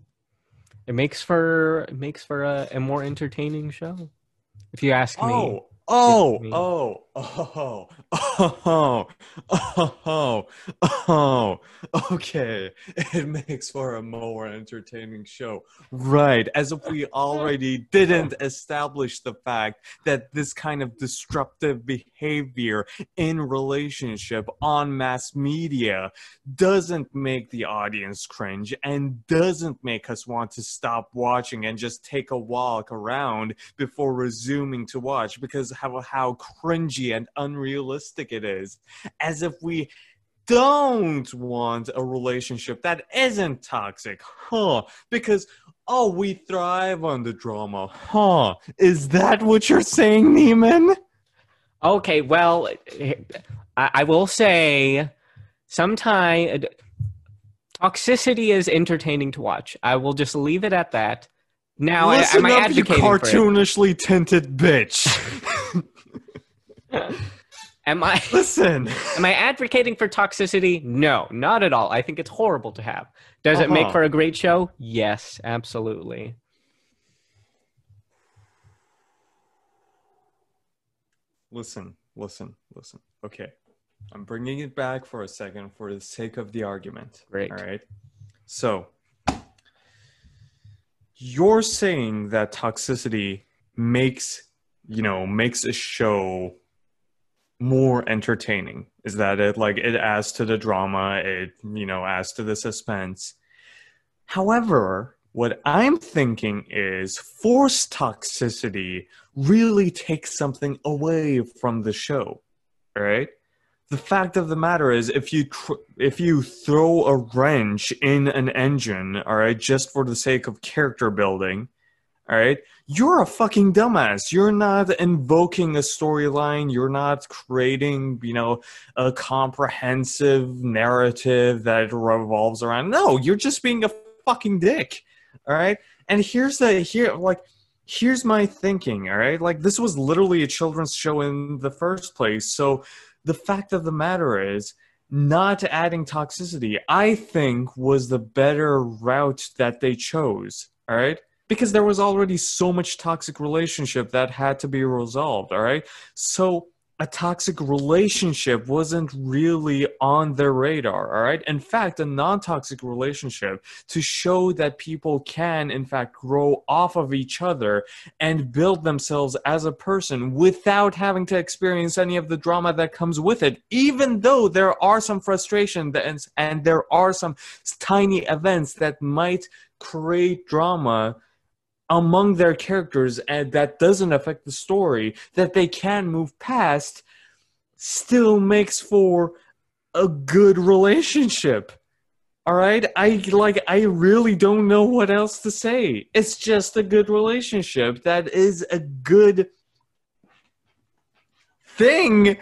It makes for it makes for a, a more entertaining show. If you ask me. Oh, oh, me. oh, oh, oh, oh, oh, okay. It makes for a more entertaining show. Right, as if we already didn't establish the fact that this kind of disruptive behavior in relationship on mass media doesn't make the audience cringe and doesn't make us want to stop watching and just take a walk around before resuming to watch because how how cringy and unrealistic it is. As if we don't want a relationship that isn't toxic huh? Because oh we thrive on the drama huh? Is that what you're saying Neiman? Okay, well, I, will say, sometime toxicity is entertaining to watch. I will just leave it at that. Now, Listen am I up, you advocating for it? cartoonishly tinted bitch. Am I Listen. am I advocating for toxicity? No, not at all. I think it's horrible to have. Does it make Uh-huh. for a great show? Yes, absolutely. Listen, listen, listen. Okay. I'm bringing it back for a second for the sake of the argument. Great. All right. So, you're saying that toxicity makes, you know, makes a show more entertaining. Is that it? Like it adds to the drama, it, you know, adds to the suspense. However, what I'm thinking is forced toxicity really takes something away from the show, right? The fact of the matter is, if you tr- if you throw a wrench in an engine, all right, just for the sake of character building, all right, you're a fucking dumbass. You're not invoking a storyline. You're not creating, you know, a comprehensive narrative that revolves around. No, you're just being a fucking dick. All right. And here's the here like here's my thinking. All right. Like this was literally a children's show in the first place. So the fact of the matter is not adding toxicity, I think, was the better route that they chose. All right. Because there was already so much toxic relationship that had to be resolved. All right. So a toxic relationship wasn't really on their radar. All right. In fact, a non toxic relationship to show that people can, in fact, grow off of each other and build themselves as a person without having to experience any of the drama that comes with it, even though there are some frustration and, and there are some tiny events that might create drama among their characters and that doesn't affect the story that they can move past still makes for a good relationship. All right? I like i really don't know what else to say. It's just a good relationship. That is a good thing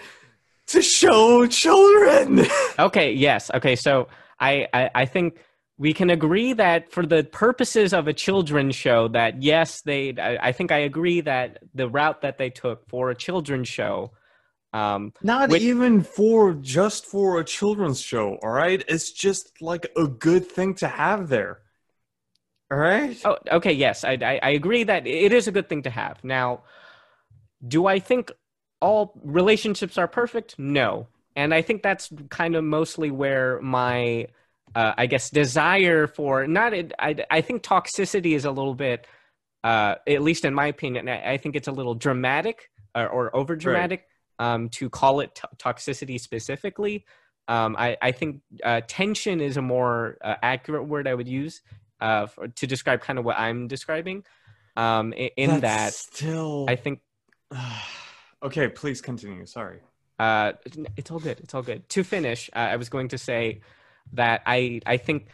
to show children. Okay, yes. Okay, so I, I I think we can agree that for the purposes of a children's show, that yes, they. I, I think I agree that the route that they took for a children's show Um, Not Which- even for just for a children's show, all right? It's just like a good thing to have there. All right? Oh, okay. Yes, I, I, I agree that it is a good thing to have. Now, do I think all relationships are perfect? No, and I think that's kind of mostly where my, uh, I guess, desire for not. I I think toxicity is a little bit, uh, at least in my opinion, I, I think it's a little dramatic or, or over dramatic um, to call it to- toxicity specifically. Um, I, I think uh, tension is a more uh, accurate word I would use uh, for, to describe kind of what I'm describing. Um, i- in that, still I think Okay, please continue. Sorry. uh, it's all good. It's all good. To finish, uh, I was going to say that I I think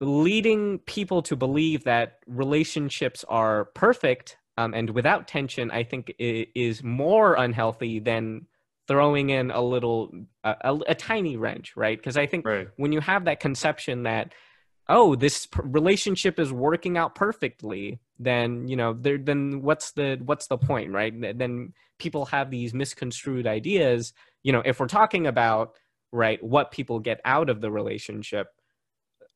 leading people to believe that relationships are perfect um, and without tension, I think is more unhealthy than throwing in a little a, a, a tiny wrench, right? Because I think Right. when you have that conception that oh this p- relationship is working out perfectly then you know there then what's the what's the point right then people have these misconstrued ideas you know if we're talking about right what people get out of the relationship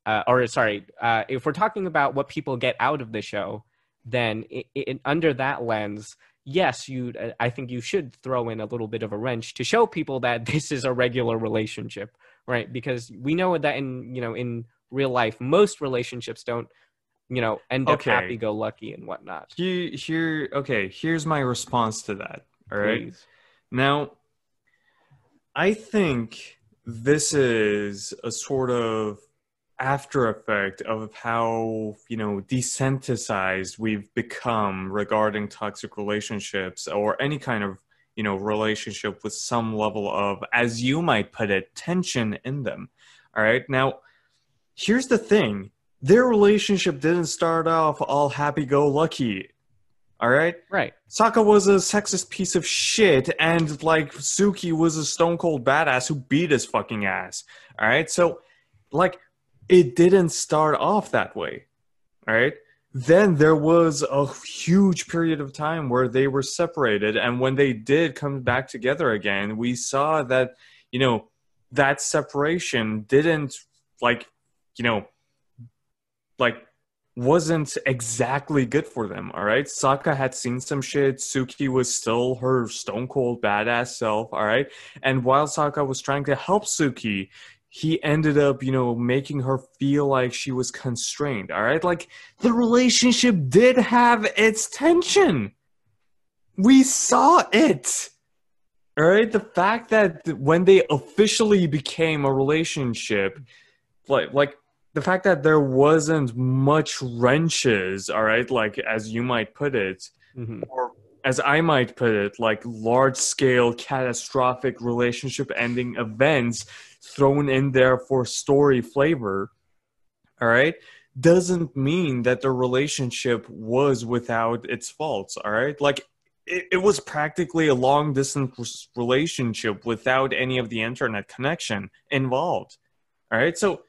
uh, or sorry uh, if we're talking about what people get out of the show then i i under that lens yes you i think you should throw in a little bit of a wrench to show people that this is a regular relationship right because we know that in you know in real life most relationships don't you know end up happy go lucky and whatnot Here, here, okay, here's my response to that. All right. Please. Now, I think this is a sort of after effect of how, you know, desensitized we've become regarding toxic relationships or any kind of, you know, relationship with some level of, as you might put it, tension in them. All right. Now, here's the thing their relationship didn't start off all happy go lucky. All right. right Sokka was a sexist piece of shit, and like Suki was a stone cold badass who beat his fucking ass. All right, so like it didn't start off that way. All right, then there was a huge period of time where they were separated, and when they did come back together again, we saw that you know that separation didn't like you know like wasn't exactly good for them. All right. Sokka had seen some shit. Suki was still her stone cold badass self. All right. And while Sokka was trying to help Suki, he ended up, you know, making her feel like she was constrained. All right. Like the relationship did have its tension. We saw it. All right. The fact that when they officially became a relationship, like, like the fact that there wasn't much wrenches, all right, like as you might put it, Mhm. or as I might put it, like large scale catastrophic relationship ending events thrown in there for story flavor, all right, doesn't mean that the relationship was without its faults, all right? Like it, it was practically a long distance relationship without any of the internet connection involved, all right? So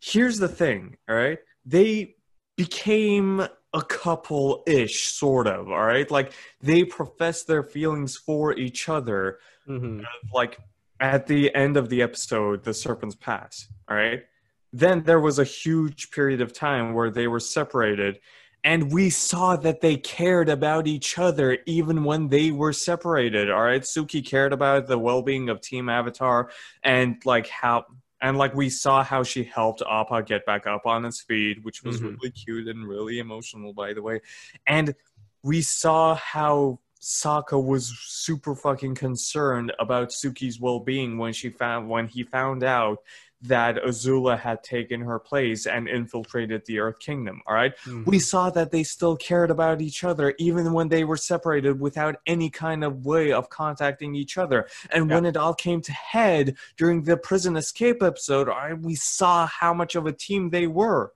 here's the thing, all right? They became a couple ish, sort of, all right? Like they profess their feelings for each other, Mhm. like at the end of the episode, The Serpent's Pass, all right? Then there was a huge period of time where they were separated, and we saw that they cared about each other even when they were separated, all right? Suki cared about the well being of Team Avatar and like how and like we saw how she helped Appa get back up on his feet, which was Mhm. really cute and really emotional, by the way. And we saw how Sokka was super fucking concerned about Suki's well-being when she found when he found out that Azula had taken her place and infiltrated the Earth Kingdom. All right, Mhm. we saw that they still cared about each other even when they were separated without any kind of way of contacting each other. And when it all came to head during the prison escape episode, all right, we saw how much of a team they were.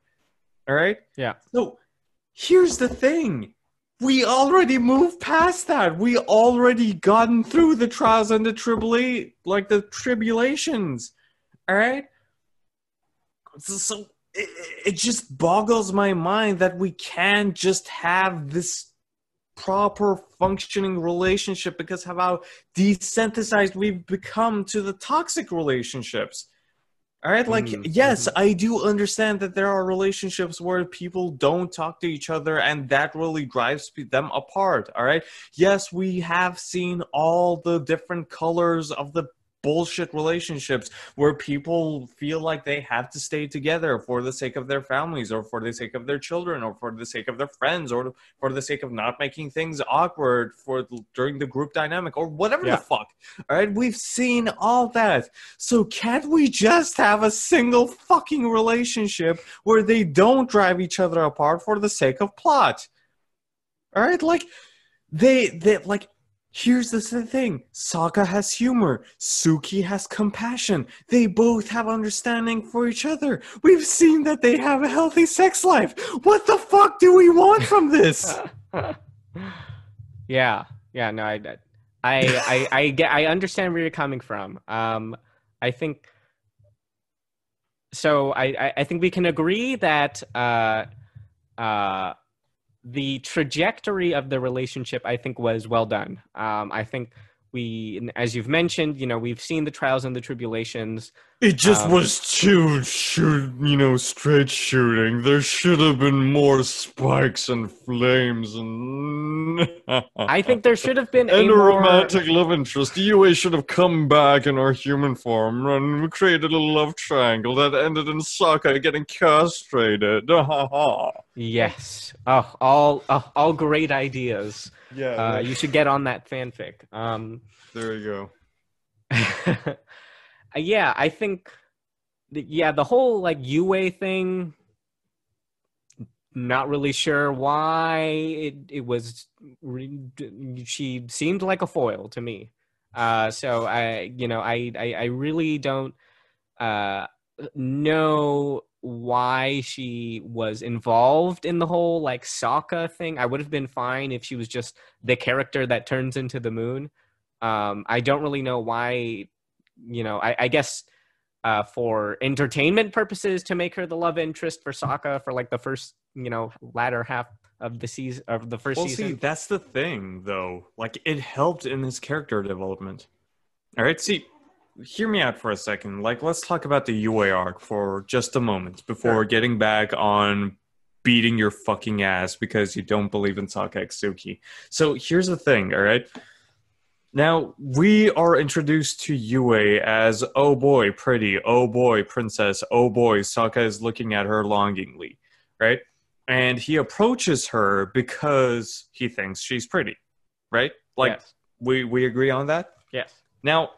All right. Yeah. So here's the thing. We already moved past that. We already gotten through the trials and the tribula- like the tribulations. All right. So, so it, it just boggles my mind that we can't just have this proper functioning relationship because of how desensitized we've become to the toxic relationships. All right, like Mm, yes, I do understand that there are relationships where people don't talk to each other and that really drives them apart, all right? Yes, we have seen all the different colors of the bullshit relationships where people feel like they have to stay together for the sake of their families or for the sake of their children or for the sake of their friends or for the sake of not making things awkward for during the group dynamic or whatever Yeah. the fuck. All right, we've seen all that. So can't we just have a single fucking relationship where they don't drive each other apart for the sake of plot? All right, like they they like here's the thing. Sokka has humor, Suki has compassion. They both have understanding for each other. We've seen that they have a healthy sex life. What the fuck do we want from this? yeah, yeah. No, I, I, I, I get. I understand where you're coming from. Um, I think. So I, I, I think we can agree that uh, uh, the trajectory of the relationship, I think, was well done. Um, I think we, as you've mentioned, you know, we've seen the trials and the tribulations. It just Um, was too shoot, you know, straight shooting. There should have been more spikes and flames and. I think there should have been and a more, romantic love interest. Yue should have come back in our human form and created a love triangle that ended in Sokka getting castrated. Yes. Oh, all, oh, all great ideas. yeah, Uh, you should get on that fanfic. Um, there you go. Uh, yeah, I think, yeah, the whole like Yue thing. Not really sure why it it was. She seemed like a foil to me. Uh, so I, you know, I I, I really don't uh, know why she was involved in the whole like Sokka thing. I would have been fine if she was just the character that turns into the moon. Um, I don't really know why you know, I, I guess uh, for entertainment purposes to make her the love interest for Sokka for like the first, you know, latter half of the season of the first Well, season. see, that's the thing, though. Like, it helped in his character development. All right, see, hear me out for a second. Like, let's talk about the Yue arc for just a moment before Sure. getting back on beating your fucking ass because you don't believe in Sokka Suki. So here's the thing, all right? Now, we are introduced to Yue as, oh boy, pretty, oh boy, princess, oh boy, Sokka is looking at her longingly, right? And he approaches her because he thinks she's pretty, right? Like, yes. we, we agree on that? Yes. Now,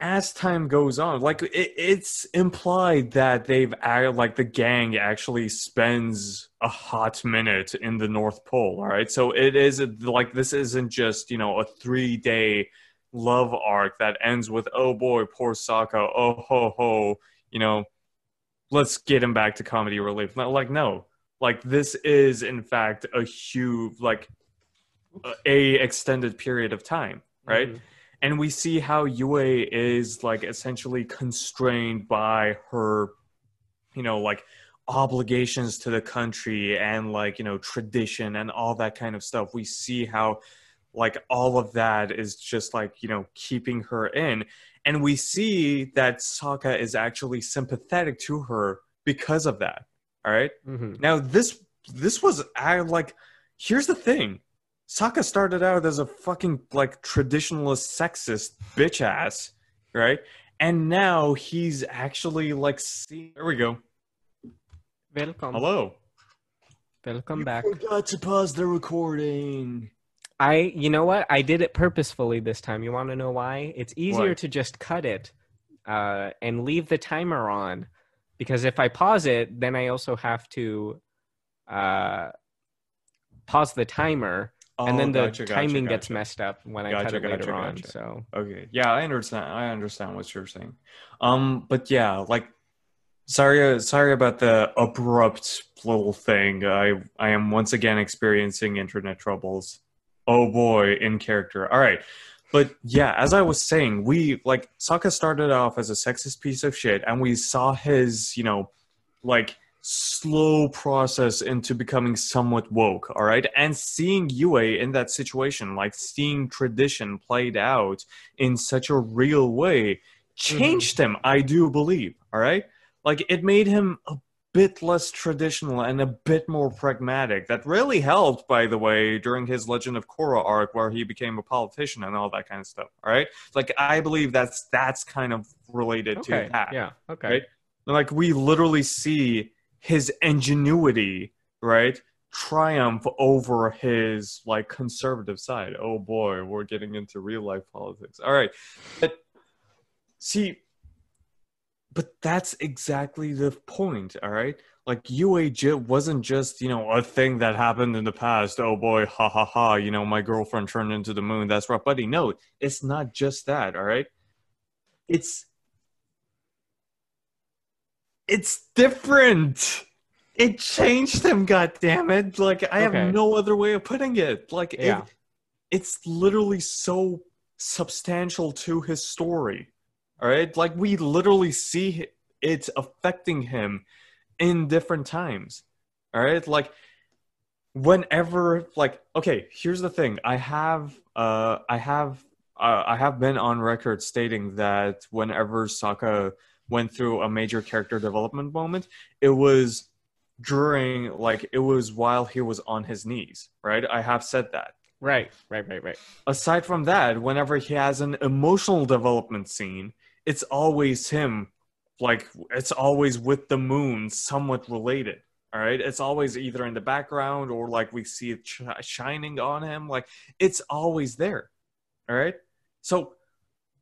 as time goes on, like it, it's implied that they've like the gang actually spends a hot minute in the North Pole. All right, so it is like this isn't just you know a three day love arc that ends with oh boy, poor Sokka, oh ho ho, you know, let's get him back to comedy relief. No, like no, like this is in fact a huge like a- extended period of time, right? Mhm. And we see how Yue is like essentially constrained by her, you know, like obligations to the country and like you know tradition and all that kind of stuff. We see how like all of that is just like you know keeping her in, and we see that Sokka is actually sympathetic to her because of that. All right. Mhm. Now this this was I like here's the thing. Sokka started out as a fucking like traditionalist sexist bitch ass, right? And now he's actually like see there we go. Welcome. Hello. Welcome back. Forgot to pause the recording. I, you know what? I did it purposefully this time. You want to know why? It's easier Why? to just cut it uh, and leave the timer on, because if I pause it, then I also have to uh, pause the timer, and then the Oh, gotcha, gotcha, timing gets gotcha. messed up when I cut Gotcha, it later gotcha, on. gotcha. So Okay. Yeah, I understand. I understand what you're saying. Um, but yeah, like sorry sorry about the abrupt little thing. I I am once again experiencing internet troubles. Oh boy, in character. All right. But yeah, as I was saying, we like Sokka started off as a sexist piece of shit and we saw his, you know, like slow process into becoming somewhat woke, all right? And seeing Yue in that situation, like seeing tradition played out in such a real way, changed mm-hmm. him, I do believe, all right? Like it made him a bit less traditional and a bit more pragmatic. That really helped, by the way, during his Legend of Korra arc, where he became a politician and all that kind of stuff. All right, like I believe that's that's kind of related Okay. to that. Yeah. Okay. Right? Like we literally see his ingenuity, right, triumph over his like conservative side. Oh boy, we're getting into real life politics. All right, but see but that's exactly the point all right? Like UAJ wasn't just you know a thing that happened in the past. Oh boy ha ha ha you know my girlfriend turned into the moon. That's rough buddy no it's not just that all right? It's it's different. It changed him god damn it like i Okay. have no other way of putting it. Like it, it's literally so substantial to his story all right? Like we literally see it affecting him in different times all right? Like whenever like okay here's the thing. I have uh i have uh, i have been on record stating that whenever Sokka went through a major character development moment it was during like it was while he was on his knees right i have said that Right. Right. Right. Right. aside from that, whenever he has an emotional development scene, it's always him. Like it's always with the moon, somewhat related. All right, it's always either in the background or like we see it sh- shining on him. Like it's always there. All right, so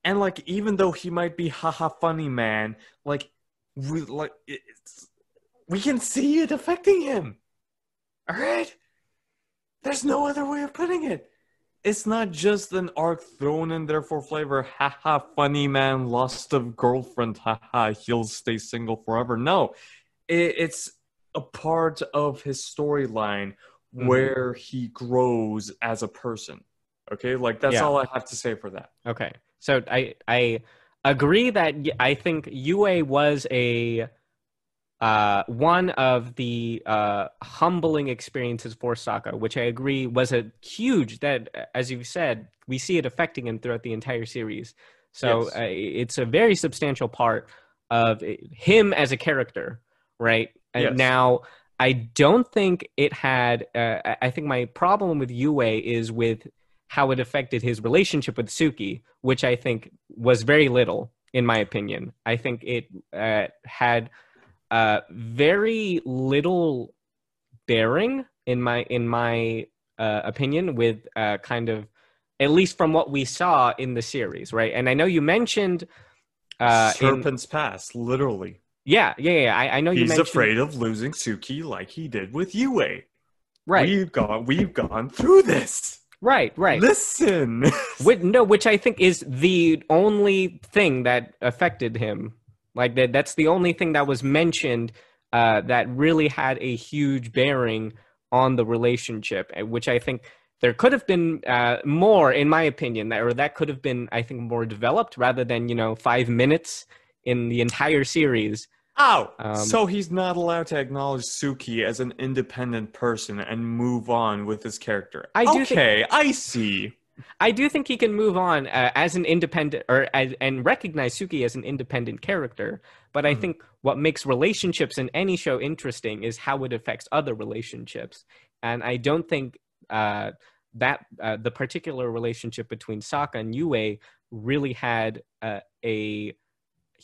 and like even though he might be haha funny man, like we like it's, we can see it affecting him. All right. There's no other way of putting it. It's not just an arc thrown in there for flavor. Haha, funny man lost of girlfriend. Haha, he'll stay single forever. No, it, it's a part of his storyline Mhm. where he grows as a person. Okay, like that's Yeah. all I have to say for that. Okay. So I I agree that I think Yue was a uh, one of the uh, humbling experiences for Sokka, which I agree was a huge. That, as you said, we see it affecting him throughout the entire series. So Yes. uh, it's a very substantial part of him as a character, right? And Yes. now I don't think it had. Uh, I- I think my problem with Yue is with how it affected his relationship with Suki, which I think was very little, in my opinion. I think it uh, had uh, very little bearing in my in my uh, opinion with uh, kind of at least from what we saw in the series, right? And I know you mentioned. Uh, in- Serpent's Pass, literally. yeah, yeah, yeah. I, I know you He's afraid of losing Suki like he did with Yue. right, We've gone we've gone through this. Right, right. Listen. Which, no, which I think is the only thing that affected him. Like that, that's the only thing that was mentioned uh, that really had a huge bearing on the relationship, uh, which I think there could have been uh, more, in my opinion, that, or that could have been, I think, more developed rather than you know five minutes in the entire series. Ow! Um, so he's not allowed to acknowledge Suki as an independent person and move on with his character. I do think- okay, I see. I do think he can move on uh, as an independent or as, and recognize Suki as an independent character. But I Mhm. think what makes relationships in any show interesting is how it affects other relationships. And I don't think uh, that uh, the particular relationship between Sokka and Yue really had uh, a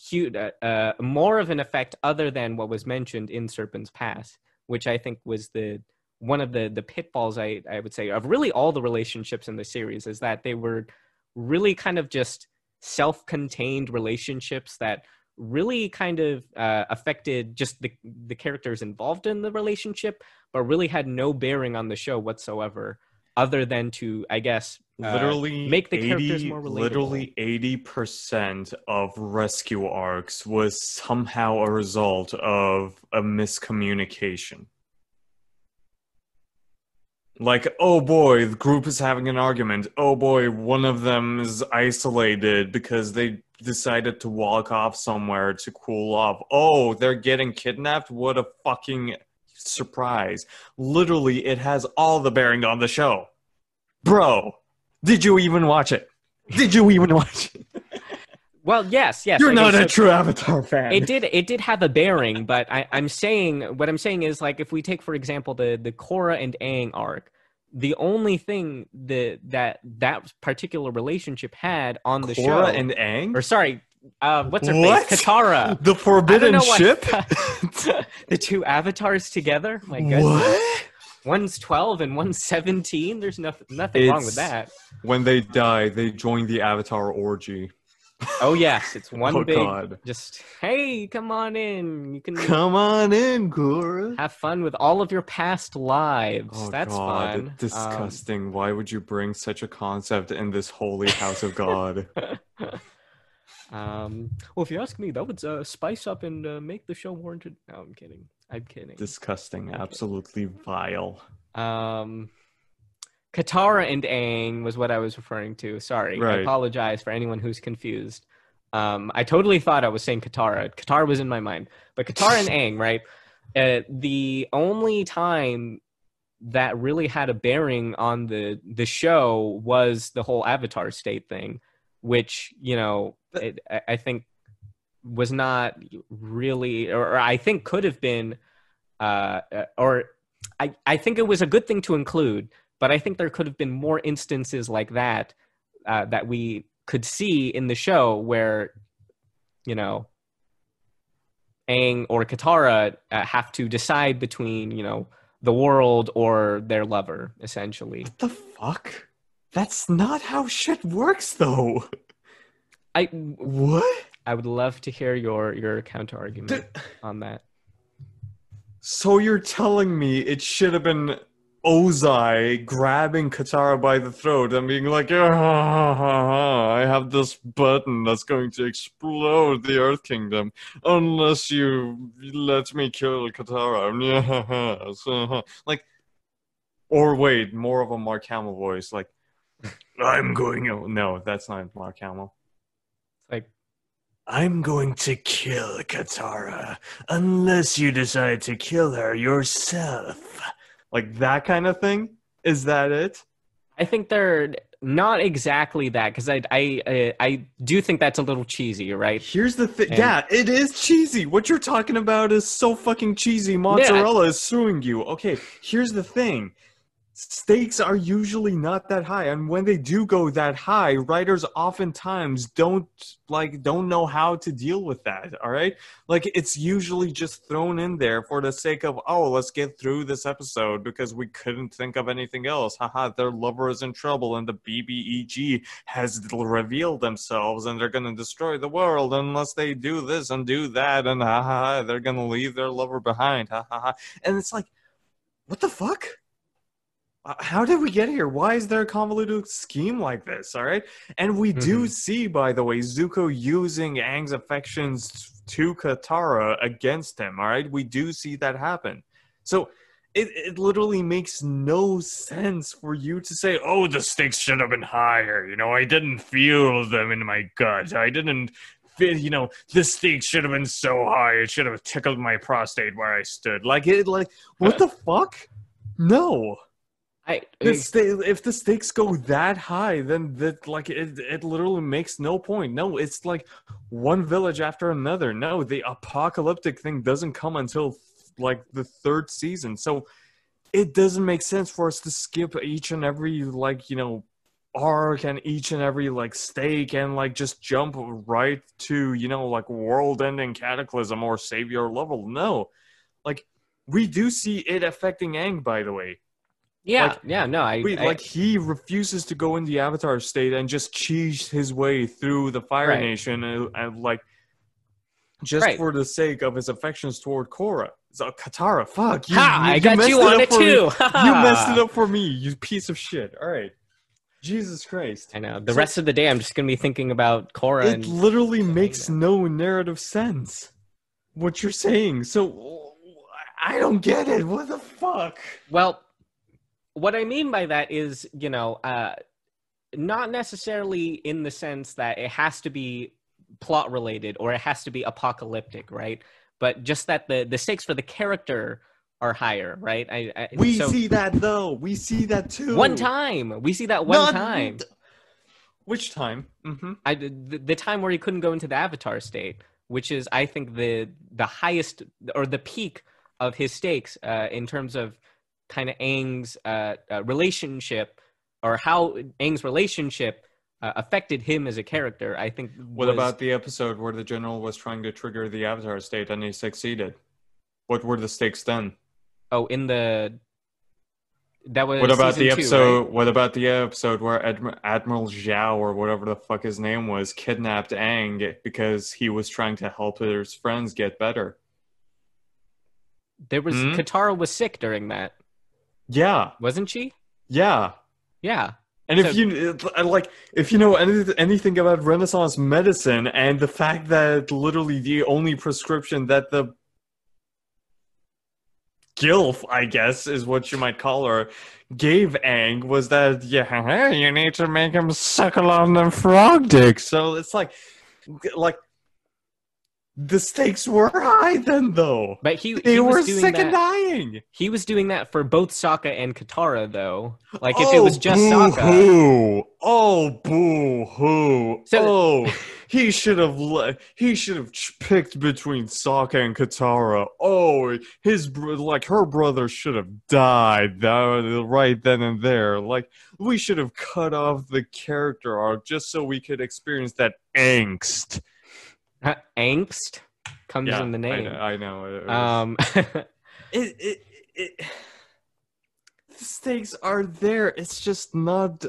huge, uh, uh, more of an effect other than what was mentioned in Serpent's Pass, which I think was the one of the the pitfalls I I would say of really all the relationships in the series is that they were really kind of just self-contained relationships that really kind of uh, affected just the the characters involved in the relationship, but really had no bearing on the show whatsoever, other than to I guess uh, Literally, make the characters more relatable. Literally, eighty percent of rescue arcs was somehow a result of a miscommunication. Like, oh boy, the group is having an argument. Oh boy, one of them is isolated because they decided to walk off somewhere to cool off. Oh, they're getting kidnapped? What a fucking surprise. Literally, it has all the bearing on the show. Bro, did you even watch it? Did you even watch it? Well, yes, yes. You're okay, not so a true Avatar fan. It did. It did have a bearing, but I, I'm saying what I'm saying is like if we take for example the the Korra and Aang arc, the only thing that that that particular relationship had on the show, Korra and Aang? or sorry, uh, what's her What? face, Katara. the Forbidden Ship? the two avatars together. My goodness. what? One's 12 and one's 17. There's nothing nothing wrong with that. When they die, they join the Avatar orgy. Oh yes, it's one Oh, big God. just hey, come on in. You can Come on in, Korra. have fun with all of your past lives. Oh That's God, fun. Um, disgusting! Why would you bring such a concept in this holy house of God? Um, well, if you ask me, that would uh, spice up and uh, make the show more into. No, I'm kidding. I'm kidding. disgusting! Absolutely vile. Um, Katara and Aang was what I was referring to. Sorry, I apologize for anyone who's confused. Um, I totally thought I was saying Katara. Katara was in my mind, but Katara and Aang, right? Uh, the only time that really had a bearing on the the show was the whole Avatar state thing, which you know it, I, think was not really, or, or I think could have been, uh, uh, or I, I think it was a good thing to include, but I think there could have been more instances like that uh, that we could see in the show where, you know, Aang or Katara uh, have to decide between, you know, the world or their lover, essentially. What the fuck? That's not how shit works, though. I What? I would love to hear your your counter argument on that. So you're telling me it should have been Ozai grabbing Katara by the throat and being like, "Ah, ha, ha, ha, I have this button that's going to explode the Earth Kingdom unless you let me kill Katara. Uh-huh." like, or wait, more of a Mark Hamill voice, like, I'm going. No, that's not Mark Hamill. It's like I'm going to kill Katara unless you decide to kill her yourself. Like that kind of thing. Is that it? I think they're not exactly that because I, I I I do think that's a little cheesy, right? Here's the thing. Yeah, it is cheesy. What you're talking about is so fucking cheesy. Mozzarella is suing you. Okay, here's the thing. Stakes are usually not that high, and when they do go that high, writers oftentimes don't like don't know how to deal with that. All right, like it's usually just thrown in there for the sake of oh, let's get through this episode because we couldn't think of anything else. Haha, their lover is in trouble, and the BBEG has revealed themselves and they're gonna destroy the world unless they do this and do that and ha ha ha they're gonna leave their lover behind ha ha ha and it's like what the fuck how did we get here why is there a convoluted scheme like this all right and we do Mhm. see by the way zuko using Aang's affections to katara against him all right we do see that happen so it, it literally makes no sense for you to say, oh, the stakes should have been higher. You know, I didn't feel them in my gut. I didn't feel, you know, the stakes should have been so high. It should have tickled my prostate where I stood. Like, it, like, what the fuck? No. I The sta- if the stakes go that high, then that like it, it literally makes no point. No, it's like one village after another. No, the apocalyptic thing doesn't come until like the third season. So it doesn't make sense for us to skip each and every like, you know, arc and each and every like stake and like just jump right to, you know, like world ending cataclysm or savior level. No. Like we do see it affecting Aang, by the way. Yeah like, yeah no I, Wait, I like he refuses to go in the Avatar state and just cheese his way through the Fire Right. Nation and, and like just Right. for the sake of his affections toward Korra. So Katara, fuck you! ha, I got messed you on up it too. You messed it up for me, you piece of shit. All right, Jesus Christ! I know. The So- rest of the day, I'm just gonna be thinking about Korra It literally makes no narrative sense. What you're saying, so I don't get it. What the fuck? Well, what I mean by that is, you know, uh, not necessarily in the sense that it has to be plot related or it has to be apocalyptic, right? But just that the the stakes for the character are higher, right? I, I We so see that though. We see that too. one time we see that one Not- time. Which time? Mm-hmm. I the, the time where he couldn't go into the avatar state, which is I think the the highest or the peak of his stakes uh, in terms of kind of Aang's uh, uh, relationship or how Aang's relationship uh, affected him as a character. I think. What about the episode where the general was trying to trigger the Avatar state and he succeeded? What were the stakes then? oh in the that was What about the two, episode? right? What about the episode where Admi- Admiral Zhao or whatever the fuck his name was kidnapped Aang because he was trying to help his friends get better? There was Hmm? Katara was sick during that, Yeah, wasn't she? yeah. Yeah. And if you uh, like, if you know anything, anything about Renaissance medicine and the fact that literally the only prescription that the Gilf, I guess, is what you might call her, gave Aang was that yeah, you need to make him suckle on the frog dick. So it's like, like the stakes were high then, though. But he They he were sick that. and dying. He was doing that for both Sokka and Katara, though. Like if it oh, was just boo Sokka, hoo. Oh, boo hoo. So- oh, he should have le- he should have picked between Sokka and Katara. Oh, his br- like her brother should have died that, right then and there. Like we should have cut off the character arc just so we could experience that angst. Huh, angst comes in the I name. know. I know. It was- Um, it, it, it the stakes are there it's just not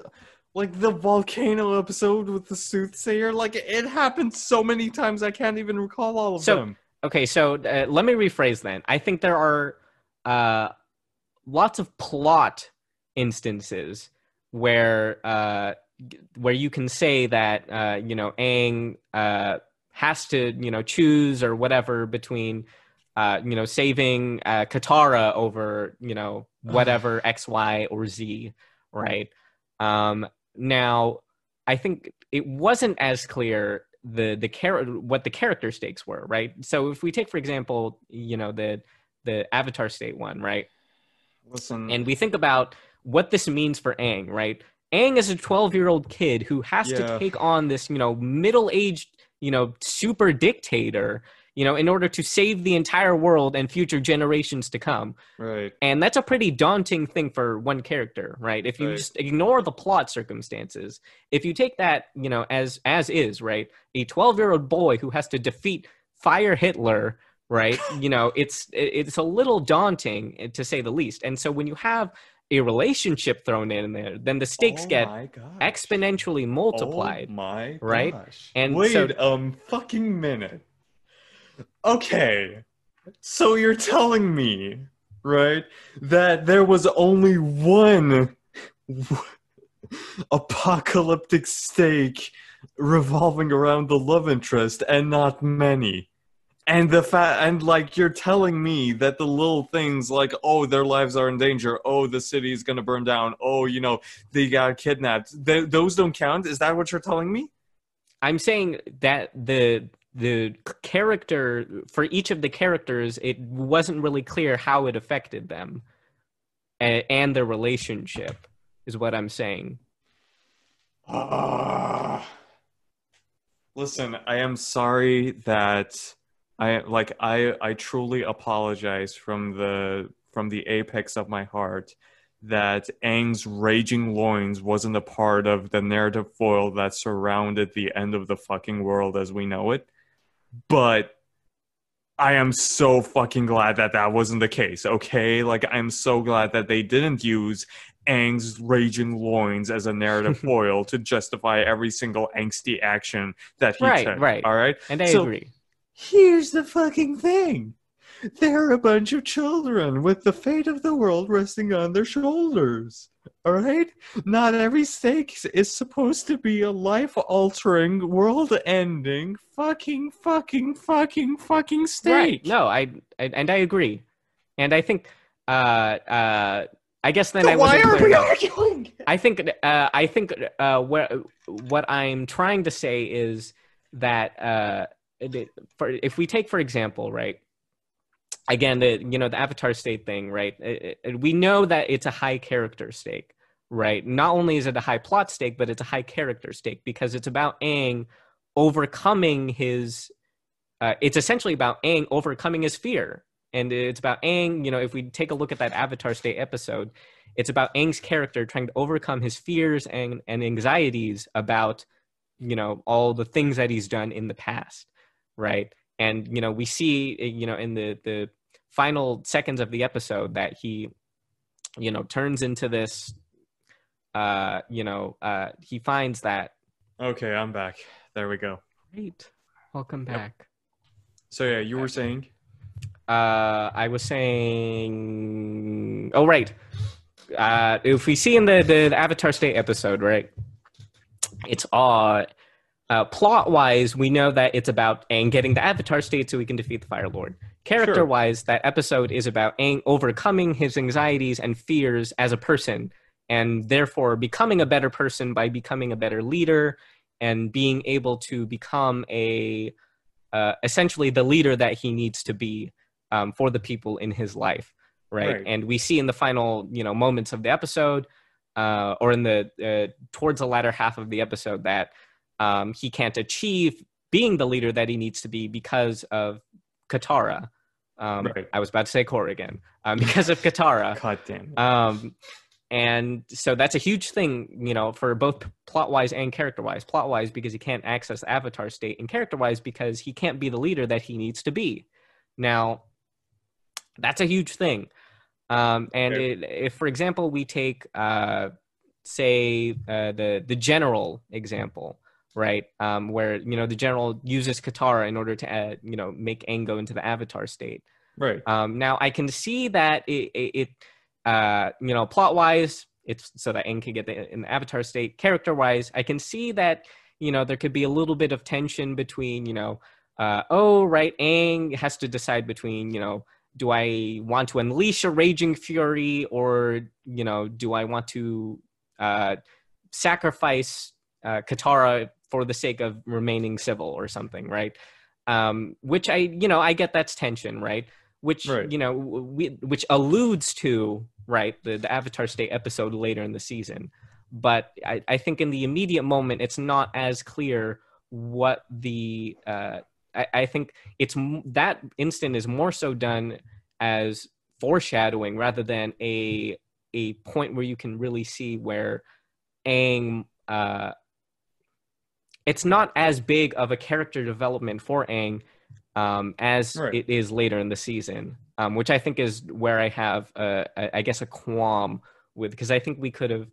like the volcano episode with the soothsayer like it happened so many times i can't even recall all of So- them okay, so uh, let me rephrase then. I think there are uh, lots of plot instances where uh, where you can say that uh, you know Aang uh, has to you know choose or whatever between uh, you know saving uh, Katara over you know whatever X Y or Z, right? Um, now, I think it wasn't as clear the the char- what the character stakes were, right? So if we take for example, you know the the Avatar state one, right? listen and we think about what this means for Aang, right? Aang is a 12 year old kid who has Yeah. to take on this, you know, middle aged, you know, super dictator, you know, in order to save the entire world and future generations to come. right And that's a pretty daunting thing for one character, right? If you Right. just ignore the plot circumstances, if you take that, you know, as as is, right? A 12-year-old boy who has to defeat Fire Hitler, right? you know, it's it's a little daunting eh, to say the least. And so when you have a relationship thrown in there, then the stakes Oh get exponentially multiplied. oh my right? gosh. And wait so- um fucking minute okay so you're telling me right that there was only one apocalyptic stake revolving around the love interest and not many and the fact and like you're telling me that the little things like oh their lives are in danger. Oh the city is going to burn down. Oh you know they got kidnapped. Th- those don't count? Is that what you're telling me? I'm saying that the the character for each of the characters, it wasn't really clear how it affected them, and, and their relationship is what I'm saying. Ah. Listen, I am sorry that I like I I truly apologize from the from the apex of my heart that Aang's raging loins wasn't a part of the narrative foil that surrounded the end of the fucking world as we know it. But I am so fucking glad that that wasn't the case, okay? Like I'm so glad that they didn't use Aang's raging loins as a narrative foil to justify every single angsty action that he Right, took. right. All right. And I So- agree. Here's the fucking thing. They're a bunch of children with the fate of the world resting on their shoulders. All right? Not every stake is supposed to be a life altering, world ending, fucking, fucking, fucking, fucking stake. Right? No, I, I and I agree, and I think uh uh I guess then I So why wasn't are we arguing? I think uh, I think uh, what what I'm trying to say is that uh, for if we take for example, right? Again, the you know the avatar state thing, right? It- it- we know that it's a high character stake, right? Not only is it a high plot stake, but it's a high character stake because it's about Aang overcoming his. Uh, it's essentially about Aang overcoming his fear, and it's about Aang. You know, if we take a look at that Avatar State episode, it's about Aang's character trying to overcome his fears and, and anxieties about, you know, all the things that he's done in the past, right? And you know, we see, uh, you know, in the the final seconds of the episode that he, you know, turns into this. Uh, you know, uh, he finds that Okay, I'm back. There we go. great. Welcome Yep. back. So yeah, you were saying uh, I was saying, oh right, uh, if we see in the the Avatar State episode, right, it's uh, uh plot wise, we know that it's about Aang getting the Avatar State so he can defeat the Fire Lord. Character wise, that episode is about Aang overcoming his anxieties and fears as a person, and therefore becoming a better person by becoming a better leader and being able to become a uh, essentially the leader that he needs to be um, for the people in his life, right? Right. And we see in the final, you know, moments of the episode, uh, or in the uh, towards the latter half of the episode, that um, he can't achieve being the leader that he needs to be because of Katara. Um, Right. I was about to say Korra again, um, because of Katara. God damn. Um, and so that's a huge thing, you know, for both plot wise and character wise. Plot wise, because he can't access avatar state, and character wise, because he can't be the leader that he needs to be. Now, that's a huge thing. Um, and Okay. it, if, for example, we take, uh, say, uh, the the general example, right, um, where you know the general uses Katara in order to, uh, you know, make Aang go into the avatar state. right. Um, now I can see that it, it, it uh, you know, plot wise, it's so that Aang can get the, in the avatar state. Character wise, I can see that you know there could be a little bit of tension between you know, uh, oh right, Aang has to decide between you know, do I want to unleash a raging fury or you know, do I want to uh, sacrifice uh, Katara for the sake of remaining civil or something, right? Um, which I, you know, I get that's tension, right? Which Right. you know, we, which alludes to right the, the Avatar State episode later in the season. But I, I think in the immediate moment, it's not as clear what the. Uh, I, I think it's m- that instant is more so done as foreshadowing rather than a a point where you can really see where Aang uh, it's not as big of a character development for Aang um, as Right. it is later in the season, um, which I think is where I have, uh, I guess, a qualm with because I think we could have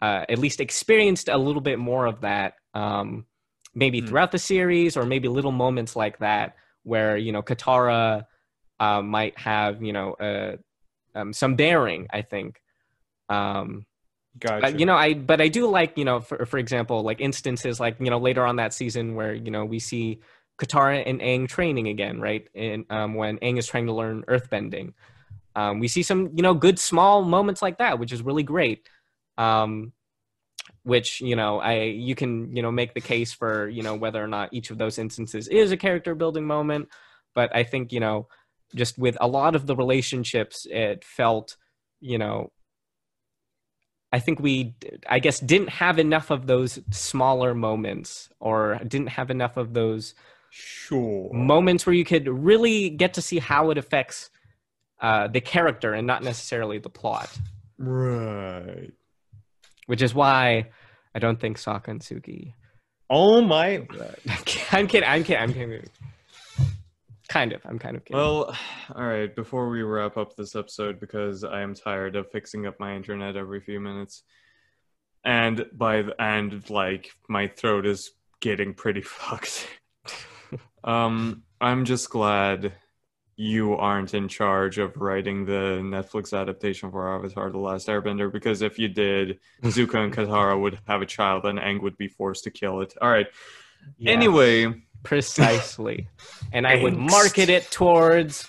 uh, at least experienced a little bit more of that, um, maybe Hmm. throughout the series or maybe little moments like that where you know Katara uh, might have you know uh, um, some bearing. I think. Um, Gotcha. uh, you know, I but I do like you know, for for example, like instances like you know later on that season where you know we see Katara and Aang training again, right? And um, when Aang is trying to learn earthbending, um, we see some you know good small moments like that, which is really great. Um, which you know, I you can you know make the case for you know whether or not each of those instances is a character building moment, but I think you know just with a lot of the relationships, it felt you know I think we, I guess, didn't have enough of those smaller moments or didn't have enough of those sure. moments where you could really get to see how it affects uh, the character and not necessarily the plot, right. which is why I don't think Sokka and Suki. Oh my. I'm kidding. I'm kidding. I'm kidding. Kind of. I'm kind of kidding. Well, all right. Before we wrap up this episode, because I am tired of fixing up my internet every few minutes, and by the and like my throat is getting pretty fucked. um, I'm just glad you aren't in charge of writing the Netflix adaptation for Avatar: The Last Airbender, because if you did, Zuko and Katara would have a child, and Aang would be forced to kill it. All right. Yes. Anyway. Precisely and i would market it towards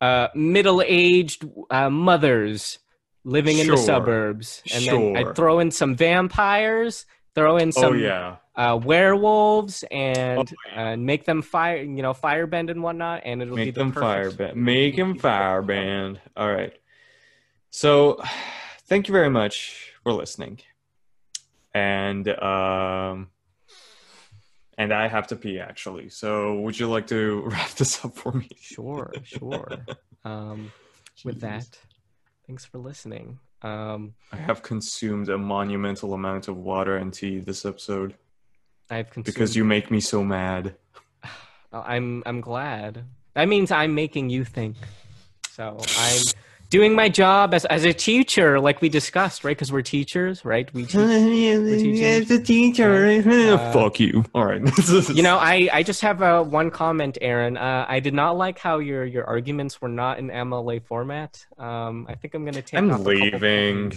uh, middle-aged uh, mothers living in the suburbs and then Sure. i'd throw in some vampires throw in some oh yeah. uh, werewolves and Oh, uh, make them fire, you know, firebend and whatnot, and it'll Make the them perfect- fireband. Make him fireband. All right. So, thank you very much for listening. And um, and I have to pee actually. So, would you like to wrap this up for me? Sure, sure. um, with that, thanks for listening. Um, I have consumed a monumental amount of water and tea this episode I've consumed. because you make me so mad. I'm I'm glad. That means I'm making you think. So I'm doing my job as as a teacher, like we discussed, right? Because we're teachers, right? We teach. teaching. the teacher. Uh, Fuck you. All right. You know, I I just have uh, one comment, Aaron. Uh, I did not like how your your arguments were not in MLA format. Um, I think I'm gonna take. I'm leaving.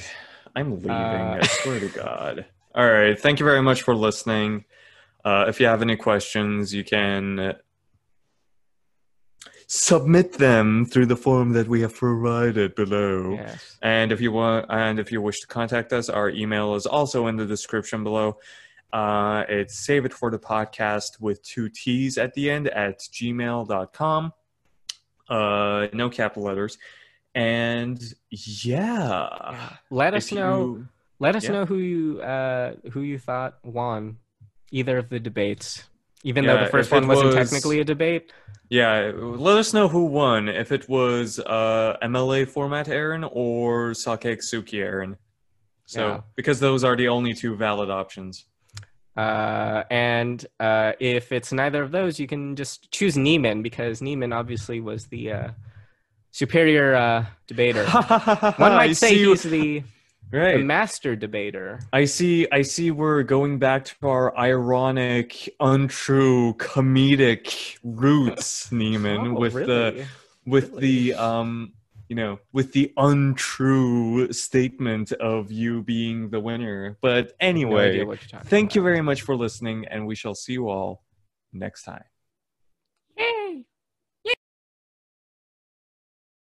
I'm leaving. Uh, I swear to God. All right. Thank you very much for listening. Uh, if you have any questions, you can submit them through the form that we have provided below. Yes. And if you want, and if you wish to contact us, our email is also in the description below. Uh, it's save it for the podcast with two T's at the end at gmail.com. Uh, no capital letters. And yeah. Let us know. you- Let us Yeah. know who you uh, who you thought won either of the debates. Even Yeah, though the first one wasn't was- technically a debate. Yeah, let us know who won. If it was uh, MLA format Aaron or Sake Suki Aaron. So, Yeah. because those are the only two valid options. Uh, and uh, if it's neither of those, you can just choose Neiman because Neiman obviously was the uh, superior uh, debater. One might say he's the, the right. master debater. I see. I see. We're going back to our ironic, untrue, comedic roots, Neiman, Oh, with the with Really? the um, you know, with the untrue statement of you being the winner. But anyway, you're thank you very much for listening, and we shall see you all next time.